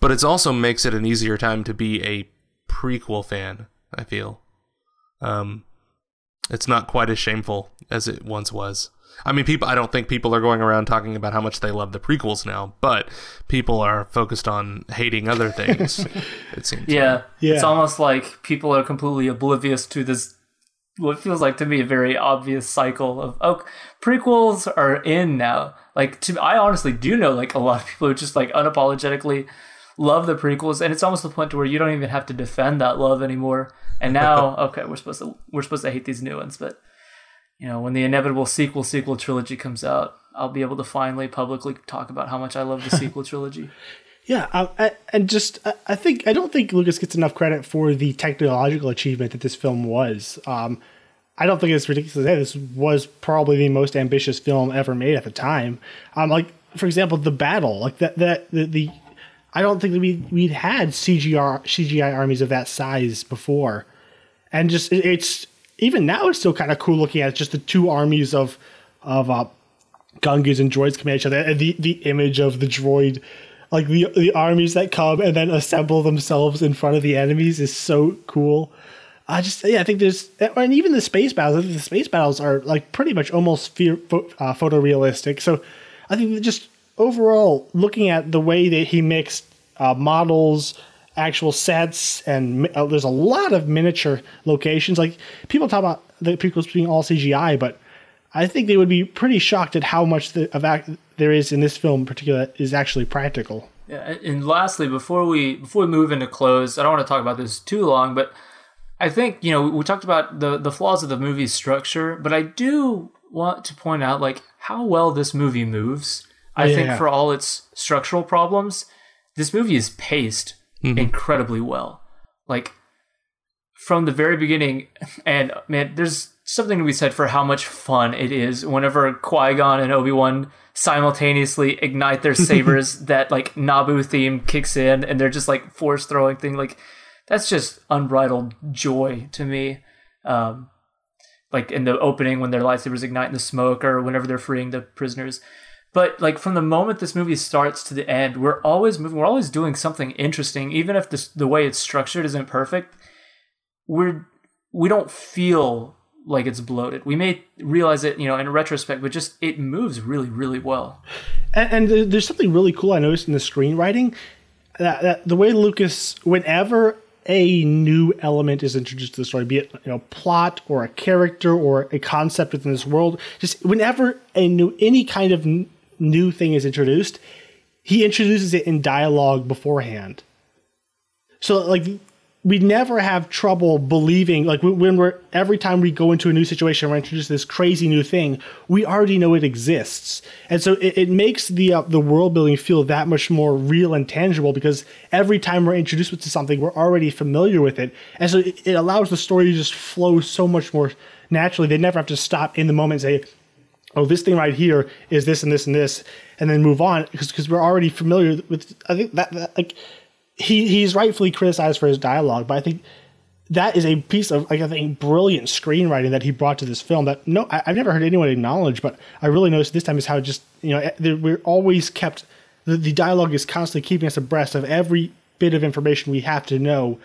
but it also makes it an easier time to be a prequel fan, I feel. Um, it's not quite as shameful as it once was. I mean, people. I don't think people are going around talking about how much they love the prequels now, but people are focused on hating other things. <laughs> it seems. Yeah, yeah, it's almost like people are completely oblivious to this. What feels like to me a very obvious cycle of oh, prequels are in now. Like, to I honestly do know like a lot of people who just like unapologetically love the prequels, and it's almost the point to where you don't even have to defend that love anymore. And <laughs> now, okay, we're supposed to we're supposed to hate these new ones, but you know, when the inevitable sequel sequel trilogy comes out, I'll be able to finally publicly talk about how much I love the <laughs> sequel trilogy. Yeah, um, I, and just I think I don't think Lucas gets enough credit for the technological achievement that this film was. Um, I don't think it's ridiculous to say this was probably the most ambitious film ever made at the time. Um, like for example, the battle, like that that the, the I don't think that we we'd had CGI CGI armies of that size before, and just it, it's even now it's still kind of cool looking at it, just the two armies of of uh, and droids coming each other. And the the image of the droid, like the the armies that come and then assemble themselves in front of the enemies, is so cool. I just yeah, I think there's and even the space battles. The space battles are like pretty much almost fear, uh, photorealistic. So I think just overall looking at the way that he mixed uh, models, actual sets, and uh, there's a lot of miniature locations. Like people talk about the prequels being all CGI, but I think they would be pretty shocked at how much the, of act there is in this film in particular is actually practical. Yeah, and lastly, before we before we move into close, I don't want to talk about this too long, but I think you know we talked about the the flaws of the movie's structure, but I do want to point out like how well this movie moves. I Yeah. think for all its structural problems, this movie is paced incredibly well. Like from the very beginning, and man, there's something to be said for how much fun it is whenever Qui Gon and Obi Wan simultaneously ignite their <laughs> sabers. that like Naboo theme kicks in, and they're just like force throwing thing. Like that's just unbridled joy to me. Um, like in the opening when their lightsabers ignite in the smoke, or whenever they're freeing the prisoners. But like from the moment this movie starts to the end, we're always moving. We're always doing something interesting, even if this, the way it's structured isn't perfect. We're we don't feel like it's bloated. We may realize it, you know, in retrospect, but just it moves really, really well. And, and there's something really cool I noticed in the screenwriting that, that the way Lucas, whenever a new element is introduced to the story, be it you know plot or a character or a concept within this world, just whenever a new any kind of new thing is introduced, he introduces it in dialogue beforehand. So like we never have trouble believing like when we're every time we go into a new situation we're introduced to this crazy new thing we already know it exists. And so it, it makes the uh, the world building feel that much more real and tangible because every time we're introduced to something we're already familiar with it. And so it, it allows the story to just flow so much more naturally. They never have to stop in the moment and say oh, this thing right here is this and this and this, and then move on because we're already familiar with. I think that, that like he he's rightfully criticized for his dialogue, but I think that is a piece of like I think brilliant screenwriting that he brought to this film. That no, I, I've never heard anyone acknowledge, but I really noticed this time is how just you know we're always kept the, the dialogue is constantly keeping us abreast of every bit of information we have to know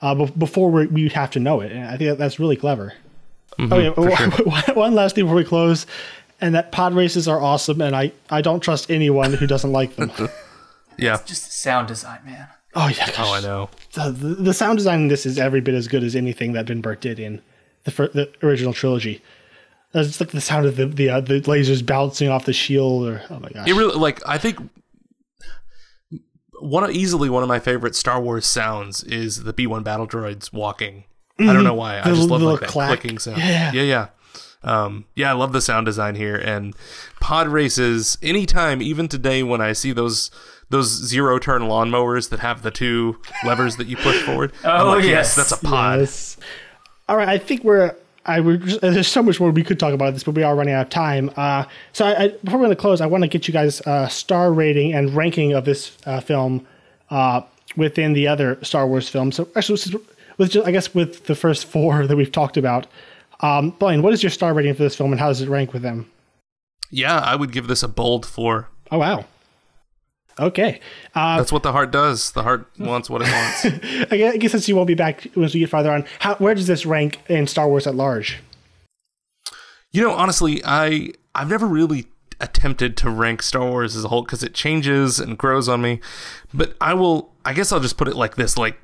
uh, before we we have to know it, and I think that, that's really clever. oh yeah, <laughs> one- one last thing before we close, and that pod races are awesome, and I I don't trust anyone who doesn't like them. <laughs> Yeah. Just the sound design, man. oh yeah, Oh, I know. the, the, the sound design in this is every bit as good as anything that Ben Burtt did in the fir- the original trilogy. It's like the sound of the the, uh, the lasers bouncing off the shield, or oh my gosh, It really like I think one of, easily one of my favorite Star Wars sounds is the B one battle droids walking. I don't know why. I Mm-hmm. Just love little like that clack. clicking sound. Yeah. yeah, yeah. Um, yeah, I love the sound design here and pod races. Anytime, even today, when I see those those zero turn lawnmowers that have the two levers that you push forward, Oh, like, yes. that's a pod. Yes. All right, I think we're. I would. There's so much more we could talk about this, but we are running out of time. Uh, so, I, I, before we're going to close, I want to get you guys uh, star rating and ranking of this uh, film uh, within the other Star Wars films. So, actually, with just, I guess with the first four <laughs> that we've talked about, um, Blaine, what is your star rating for this film, and how does it rank with them? Yeah, I would give this a bold four. Oh wow. Okay. Uh, That's what the heart does. The heart wants what it wants. <laughs> I guess, I guess since you won't be back once we get farther on, how, where does this rank in Star Wars at large? You know, honestly, I I've never really attempted to rank Star Wars as a whole because it changes and grows on me. But I will. I guess I'll just put it like this: like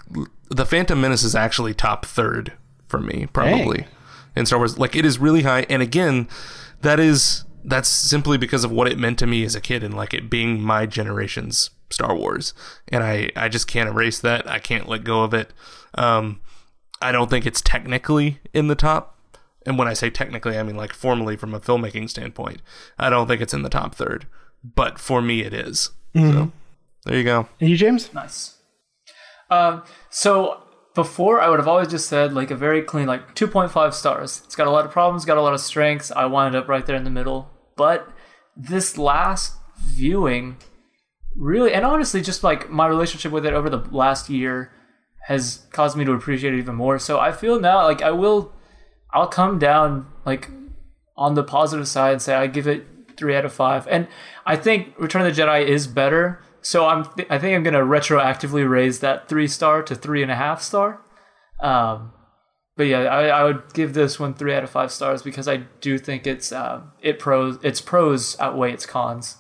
the Phantom Menace is actually top third for me, probably in Star Wars. Like it is really high, and again, that is that's simply because of what it meant to me as a kid and like it being my generation's Star Wars, and I I just can't erase that. I can't let go of it. Um, I don't think it's technically in the top. And when I say technically, I mean like formally from a filmmaking standpoint. I don't think it's in the top third, but for me, it is. So there you go. And you, James? Nice. Um, so before I would have always just said like a very clean like 2.5 stars. It's got a lot of problems, got a lot of strengths. I wound up right there in the middle. But this last viewing really and honestly just like my relationship with it over the last year has caused me to appreciate it even more. So I feel now like I will I'll come down like on the positive side and say I give it three out of five. And I think Return of the Jedi is better. So I'm th- I think I'm gonna retroactively raise that three star to three and a half star. Um, but yeah, I, I would give this one three out of five stars because I do think it's uh, it pros its pros outweigh its cons.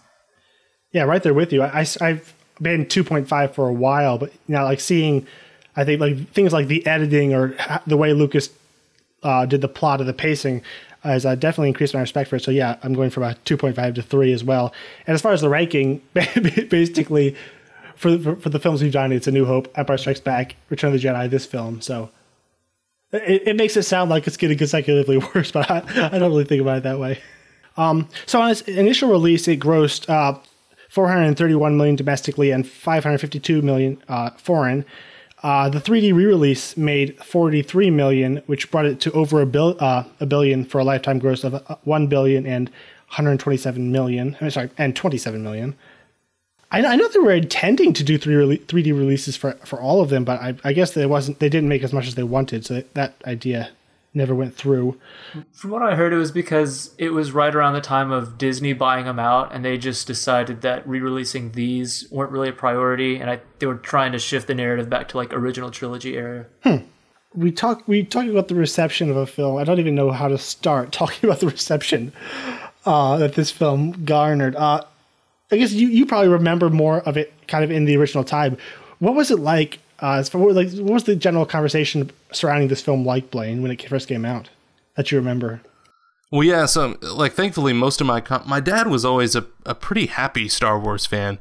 Yeah, right there with you. I, have been 2.5 for a while, but now like seeing, I think like things like the editing or the way Lucas uh, did the plot of the pacing has uh, definitely increased my respect for it. So yeah, I'm going from a 2.5 to three as well. And as far as the ranking, <laughs> basically for, for, for the films we've done, it's A New Hope, Empire Strikes Back, Return of the Jedi, this film. So it, it makes it sound like it's getting consecutively <laughs> worse, but I, I don't really think about it that way. Um, so on its initial release, it grossed uh, 431 million domestically and 552 million uh, foreign. Uh, the 3D re-release made 43 million, which brought it to over a, bil- uh, a billion for a lifetime gross of uh, 1 billion and 127 million. I'm sorry, and 27 million. I, I know they were intending to do 3 3D releases for, for all of them, but I, I guess they wasn't. They didn't make as much as they wanted, so that idea never went through. From what I heard, it was because it was right around the time of Disney buying them out, and they just decided that re-releasing these weren't really a priority, and I, they were trying to shift the narrative back to like original trilogy era. Hmm. We talk we talk about the reception of a film. I don't even know how to start <laughs> talking about the reception uh, that this film garnered. Uh, I guess you, you probably remember more of it kind of in the original time. What was it like? Uh, as far, like, what was the general conversation surrounding this film like, Blaine, when it first came out that you remember? Well, yeah. So, like, thankfully, most of my com- my dad was always a, a pretty happy Star Wars fan,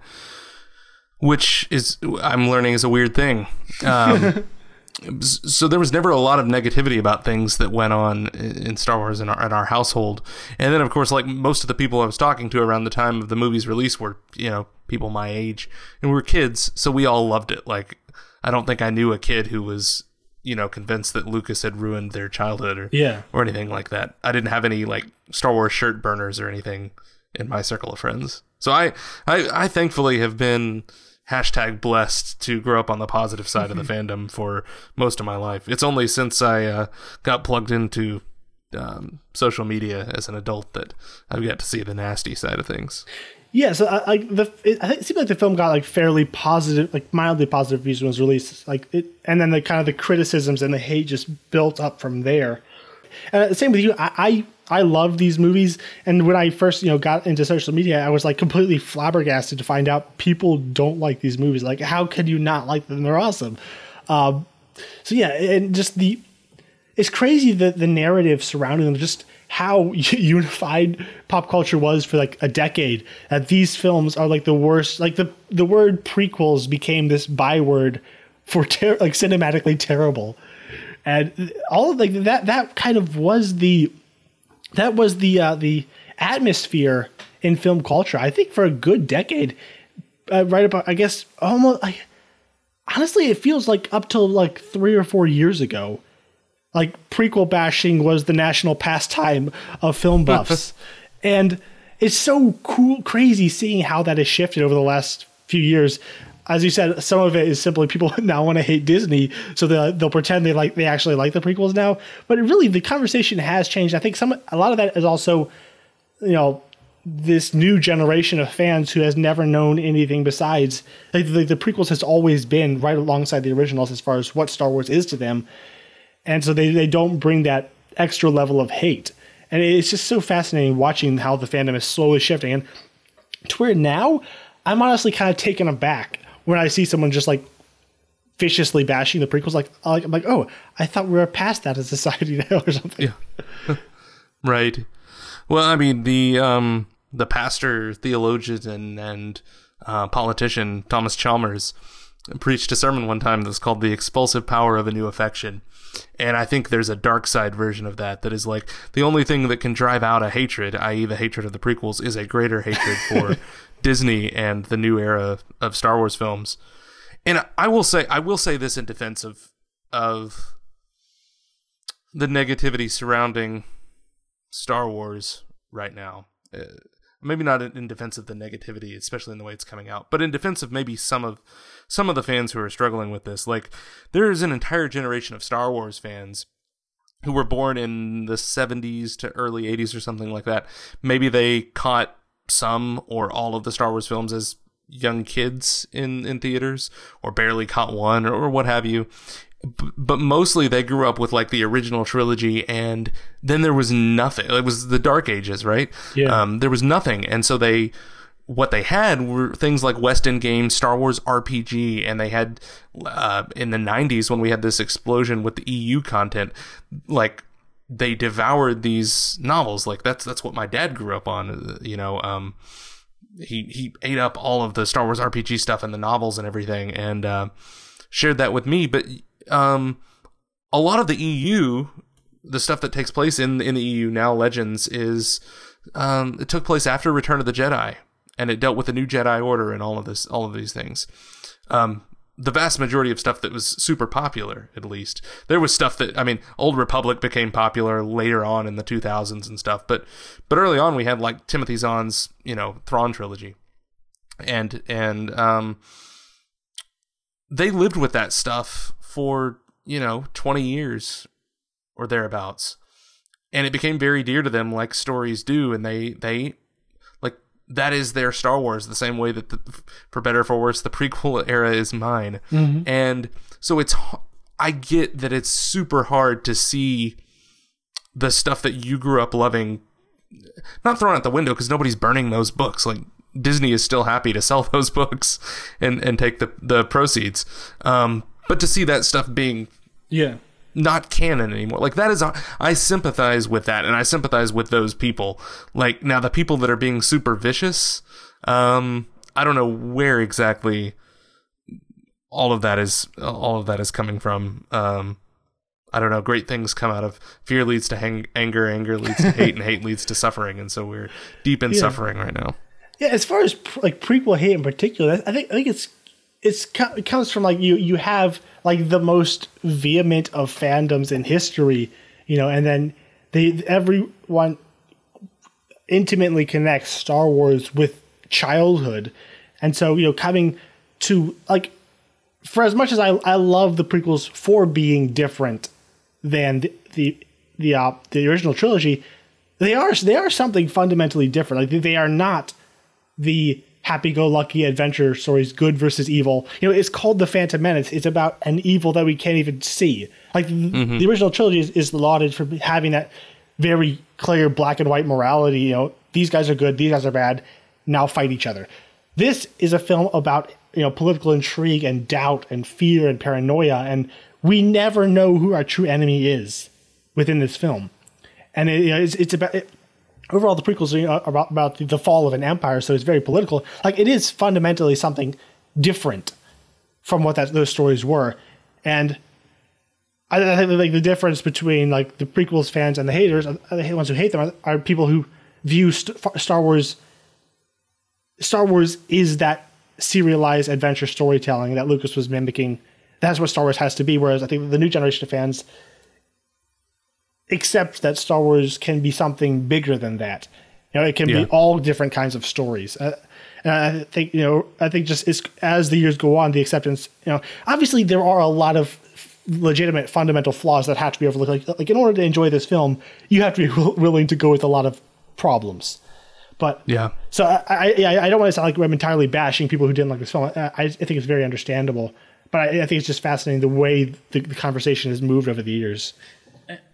which is I'm learning is a weird thing. Um, <laughs> so there was never a lot of negativity about things that went on in Star Wars in our, in our household. And then, of course, like most of the people I was talking to around the time of the movie's release were, you know, people my age, and we were kids, so we all loved it. Like, I don't think I knew a kid who was, you know, convinced that Lucas had ruined their childhood or yeah or anything like that. I didn't have any like Star Wars shirt burners or anything in my circle of friends. So I, I, I thankfully have been hashtag blessed to grow up on the positive side of the fandom for most of my life. It's only since I uh, got plugged into um, social media as an adult that I've got to see the nasty side of things. Yeah, so uh, like the it, I think it seemed like the film got like fairly positive, like mildly positive reviews when it was released. Like it, and then the kind of the criticisms and the hate just built up from there. And the same with you, I, I I love these movies, and when I first you know got into social media, I was like completely flabbergasted to find out people don't like these movies. Like, how can you not like them? They're awesome. Um, so yeah, and just the it's crazy that the narrative surrounding them, just how <laughs> unified pop culture was for like a decade. That these films are like the worst. Like the the word prequels became this byword for <laughs> ter- like cinematically terrible, and all of like that that kind of was the that was the uh, the atmosphere in film culture. I think for a good decade, uh, right about I guess almost. I, honestly, it feels like up till like three or four years ago, like prequel bashing was the national pastime of film buffs, and it's so cool, crazy seeing how that has shifted over the last few years as you said, some of it is simply people <laughs> now want to hate Disney, so they'll, they'll pretend they like they actually like the prequels now. But really, the conversation has changed. I think some a lot of that is also, you know, this new generation of fans who has never known anything besides like the, the prequels has always been right alongside the originals as far as what Star Wars is to them, and so they they don't bring that extra level of hate. And it's just so fascinating watching how the fandom is slowly shifting. And to where now, I'm honestly kind of taken aback when I see someone just like viciously bashing the prequels, like I'm like, oh, I thought we were past that as a society <laughs> now or something. Yeah. <laughs> right. Well, I mean the um the pastor, theologian, and, and uh, politician Thomas Chalmers preached a sermon one time that's called "The Expulsive Power of a New Affection." And I think there's a dark side version of that that is like the only thing that can drive out a hatred, i.e., the hatred of the prequels, is a greater hatred for <laughs> Disney and the new era of Star Wars films. And I will say I will say this in defense of of the negativity surrounding Star Wars right now. Uh, maybe not in defense of the negativity, especially in the way it's coming out, but in defense of maybe some of some of the fans who are struggling with this. Like there is an entire generation of Star Wars fans who were born in the 70s to early 80s or something like that. Maybe they caught some or all of the Star Wars films as young kids in in theaters or barely caught one or, or what have you b- but mostly they grew up with like the original trilogy, and then there was nothing. It was the Dark Ages, right? Yeah. Um, there was nothing, and so they what they had were things like West End Games, Star Wars RPG, and they had uh, in the '90s when we had this explosion with the EU content, like they devoured these novels. Like that's that's what my dad grew up on. uh, You know, um, he he ate up all of the Star Wars RPG stuff and the novels and everything, and uh, shared that with me. But um, a lot of the EU, the stuff that takes place in in the EU now, Legends is um, it took place after Return of the Jedi, and it dealt with the new Jedi Order and all of this, all of these things. Um, the vast majority of stuff that was super popular, at least. There was stuff that I mean, Old Republic became popular later on in the 2000s and stuff, but but early on we had like Timothy Zahn's you know Thrawn trilogy, and and um, they lived with that stuff for you know 20 years or thereabouts. And it became very dear to them like stories do and they they that is their star wars the same way that the, for better or for worse the prequel <laughs> era is mine and so it's I get that it's super hard to see the stuff that you grew up loving not thrown out the window because nobody's burning those books. Like Disney is still happy to sell <laughs> those books and and take the the proceeds. Um, but to see that stuff being Yeah. Not canon anymore, like that is I sympathize with that, and I sympathize with those people. Like now, the people that are being super vicious, um, I don't know where exactly all of that is all of that is coming from. Um, I don't know. Great things come out of fear leads to hang- anger, anger leads to hate, and hate leads to suffering. And so we're deep in suffering right now. Yeah, as far as pr- like prequel hate in particular, I think I think it's it's it comes from like you you have like the most vehement of fandoms in history, you know, and then they everyone intimately connects Star Wars with childhood, and so you know coming to like for as much as I I love the prequels for being different than the the the, uh, the original trilogy, they are they are something fundamentally different. Like they- they are not the happy-go-lucky adventure stories, good versus evil. You know, it's called the Phantom Menace. It's about an evil that we can't even see. Like the, mm-hmm. the original trilogy is, is lauded for having that very clear black and white morality. You know, these guys are good, these guys are bad. Now fight each other. This is a film about you know political intrigue and doubt and fear and paranoia, and we never know who our true enemy is within this film. And it, you know, it's, it's about it, overall the prequels are about about the, fall of an empire, so it's very political. Like it is fundamentally something different from what that those stories were, and I, I think like the difference between like the prequels fans and the haters, uh, the ones who hate them, are, are people who view St- Star Wars. Star Wars is that serialized adventure storytelling that Lucas was mimicking. That's what Star Wars has to be. Whereas I think the new generation of fans accept that Star Wars can be something bigger than that. You know, it can Yeah. be all different kinds of stories. Uh, and I think you know, I think just as, as the years go on, the acceptance. You know, obviously there are a lot of legitimate fundamental flaws that have to be overlooked. Like, like in order to enjoy this film, you have to be wi- willing to go with a lot of problems. But Yeah. so I, I, I I don't want to sound like I'm entirely bashing people who didn't like this film. I, I think it's very understandable, but I, I think it's just fascinating the way the, the conversation has moved over the years.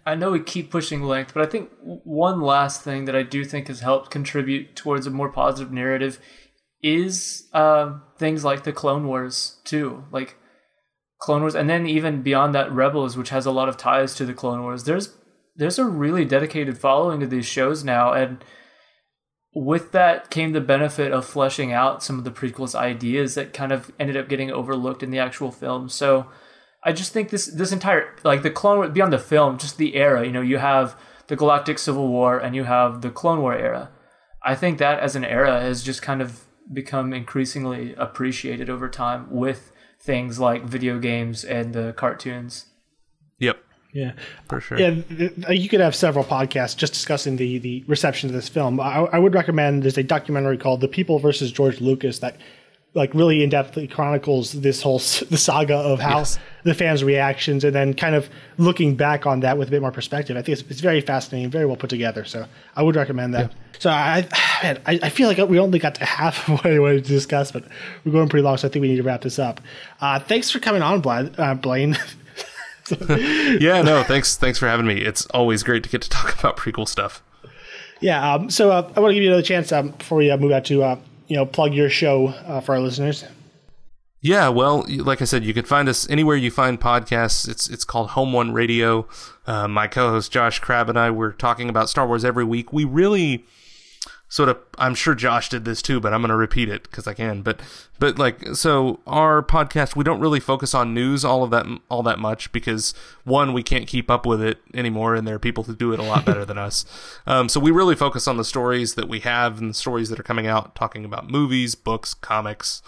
I know we keep pushing length, but I think one last thing that I do think has helped contribute towards a more positive narrative is um, things like the Clone Wars too, like Clone Wars, and then even beyond that, Rebels, which has a lot of ties to the Clone Wars. There's there's a really dedicated following to these shows now, and with that came the benefit of fleshing out some of the prequels ideas that kind of ended up getting overlooked in the actual film. So I just think this this entire like the Clone War beyond the film, just the era. You know, you have the Galactic Civil War and you have the Clone War era. I think that as an era has just kind of become increasingly appreciated over time with things like video games and the cartoons. Yep. Yeah, For sure. yeah. th- th- uh, You could have several podcasts just discussing the the reception of this film. I, I would recommend there's a documentary called "The People versus George Lucas" that like really in depthly chronicles this whole the saga of how Yes. the fans' reactions and then kind of looking back on that with a bit more perspective. I think it's, it's very fascinating, very well put together. So I would recommend that. So I, man, I I feel like we only got to half of <laughs> what I wanted to discuss, but we're going pretty long, so I think we need to wrap this up. Uh, thanks for coming on, Bla- uh, Blaine. <laughs> yeah, no, thanks, thanks for having me. It's always great to get to talk <laughs> about prequel stuff. Yeah. Um, so uh, I want to give you another chance um, before we uh, move out to uh, you know plug your show uh, for our listeners. Yeah, well, like I said, you can find us anywhere you find podcasts. It's it's called Home One Radio. Uh, my co-host Josh Crab and I we're talking about Star Wars every week. We really sort of I'm sure Josh did this too, but I'm going to repeat it because I can. But but like so our podcast we don't really focus on news all of that all that much because one we can't keep up with it anymore and there are people who do it a lot better than us. <laughs> Um, so we really focus on the stories that we have and the stories that are coming out, talking about movies, books, comics,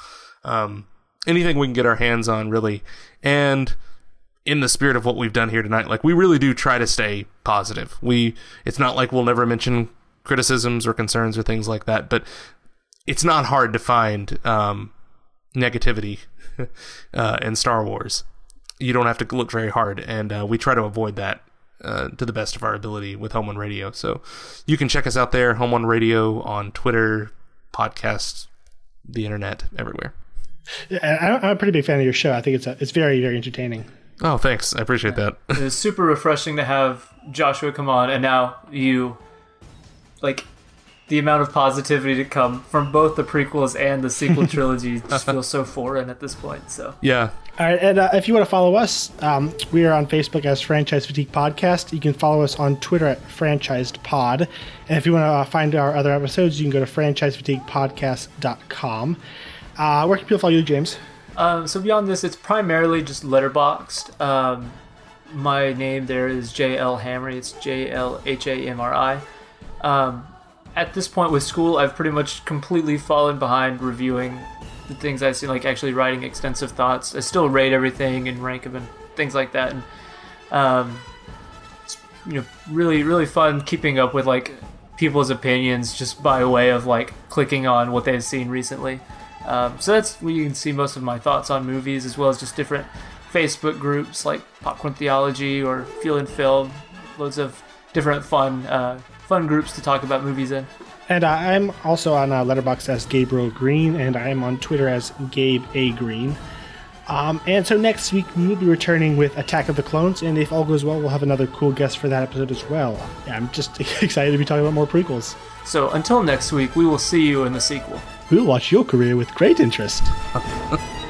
um, anything we can get our hands on really, and in the spirit of what we've done here tonight, like we really do try to stay positive. We it's not like we'll never mention criticisms or concerns or things like that. But it's not hard to find um, negativity <laughs> uh, in Star Wars. You don't have to look very hard, and uh, we try to avoid that uh, to the best of our ability with Home One Radio. So you can check us out there, Home One Radio on Twitter, podcasts, the internet, everywhere. Yeah, I'm a pretty big fan of your show. I think it's a, it's very very entertaining. Oh, thanks. I appreciate that. it was super refreshing to have Joshua come on, and now you like the amount of positivity to come from both the prequels and the sequel <laughs> trilogy just <laughs> feels so foreign at this point. So yeah. All right, and uh, if you want to follow us, um, we are on Facebook as Franchise Fatigue Podcast. You can follow us on Twitter at Franchised Pod, and if you want to uh, find our other episodes, you can go to franchisefatiguepodcast.com. Uh, where can people follow you, James? Um, so beyond this, it's primarily just Letterboxd. Um, my name there is J L Hamri. It's J L H A M R I. Um, at this point with school, I've pretty much completely fallen behind reviewing the things I see, like actually writing extensive thoughts. I still rate everything and rank them and things like that. And um, it's you know really really fun keeping up with like people's opinions just by way of like clicking on what they've seen recently. Um, so that's where you can see most of my thoughts on movies, as well as just different Facebook groups like Popcorn Theology or Feeling Film. Loads of different fun uh, fun groups to talk about movies in. And I'm also on uh, Letterboxd as Gabriel Green, and I am on Twitter as Gabe A Green. Um, and so next week we will be returning with Attack of the Clones, and if all goes well, we'll have another cool guest for that episode as well. Yeah, I'm just <laughs> excited to be talking about more prequels. So until next week, we will see you in the sequel. We'll watch your career with great interest. <laughs>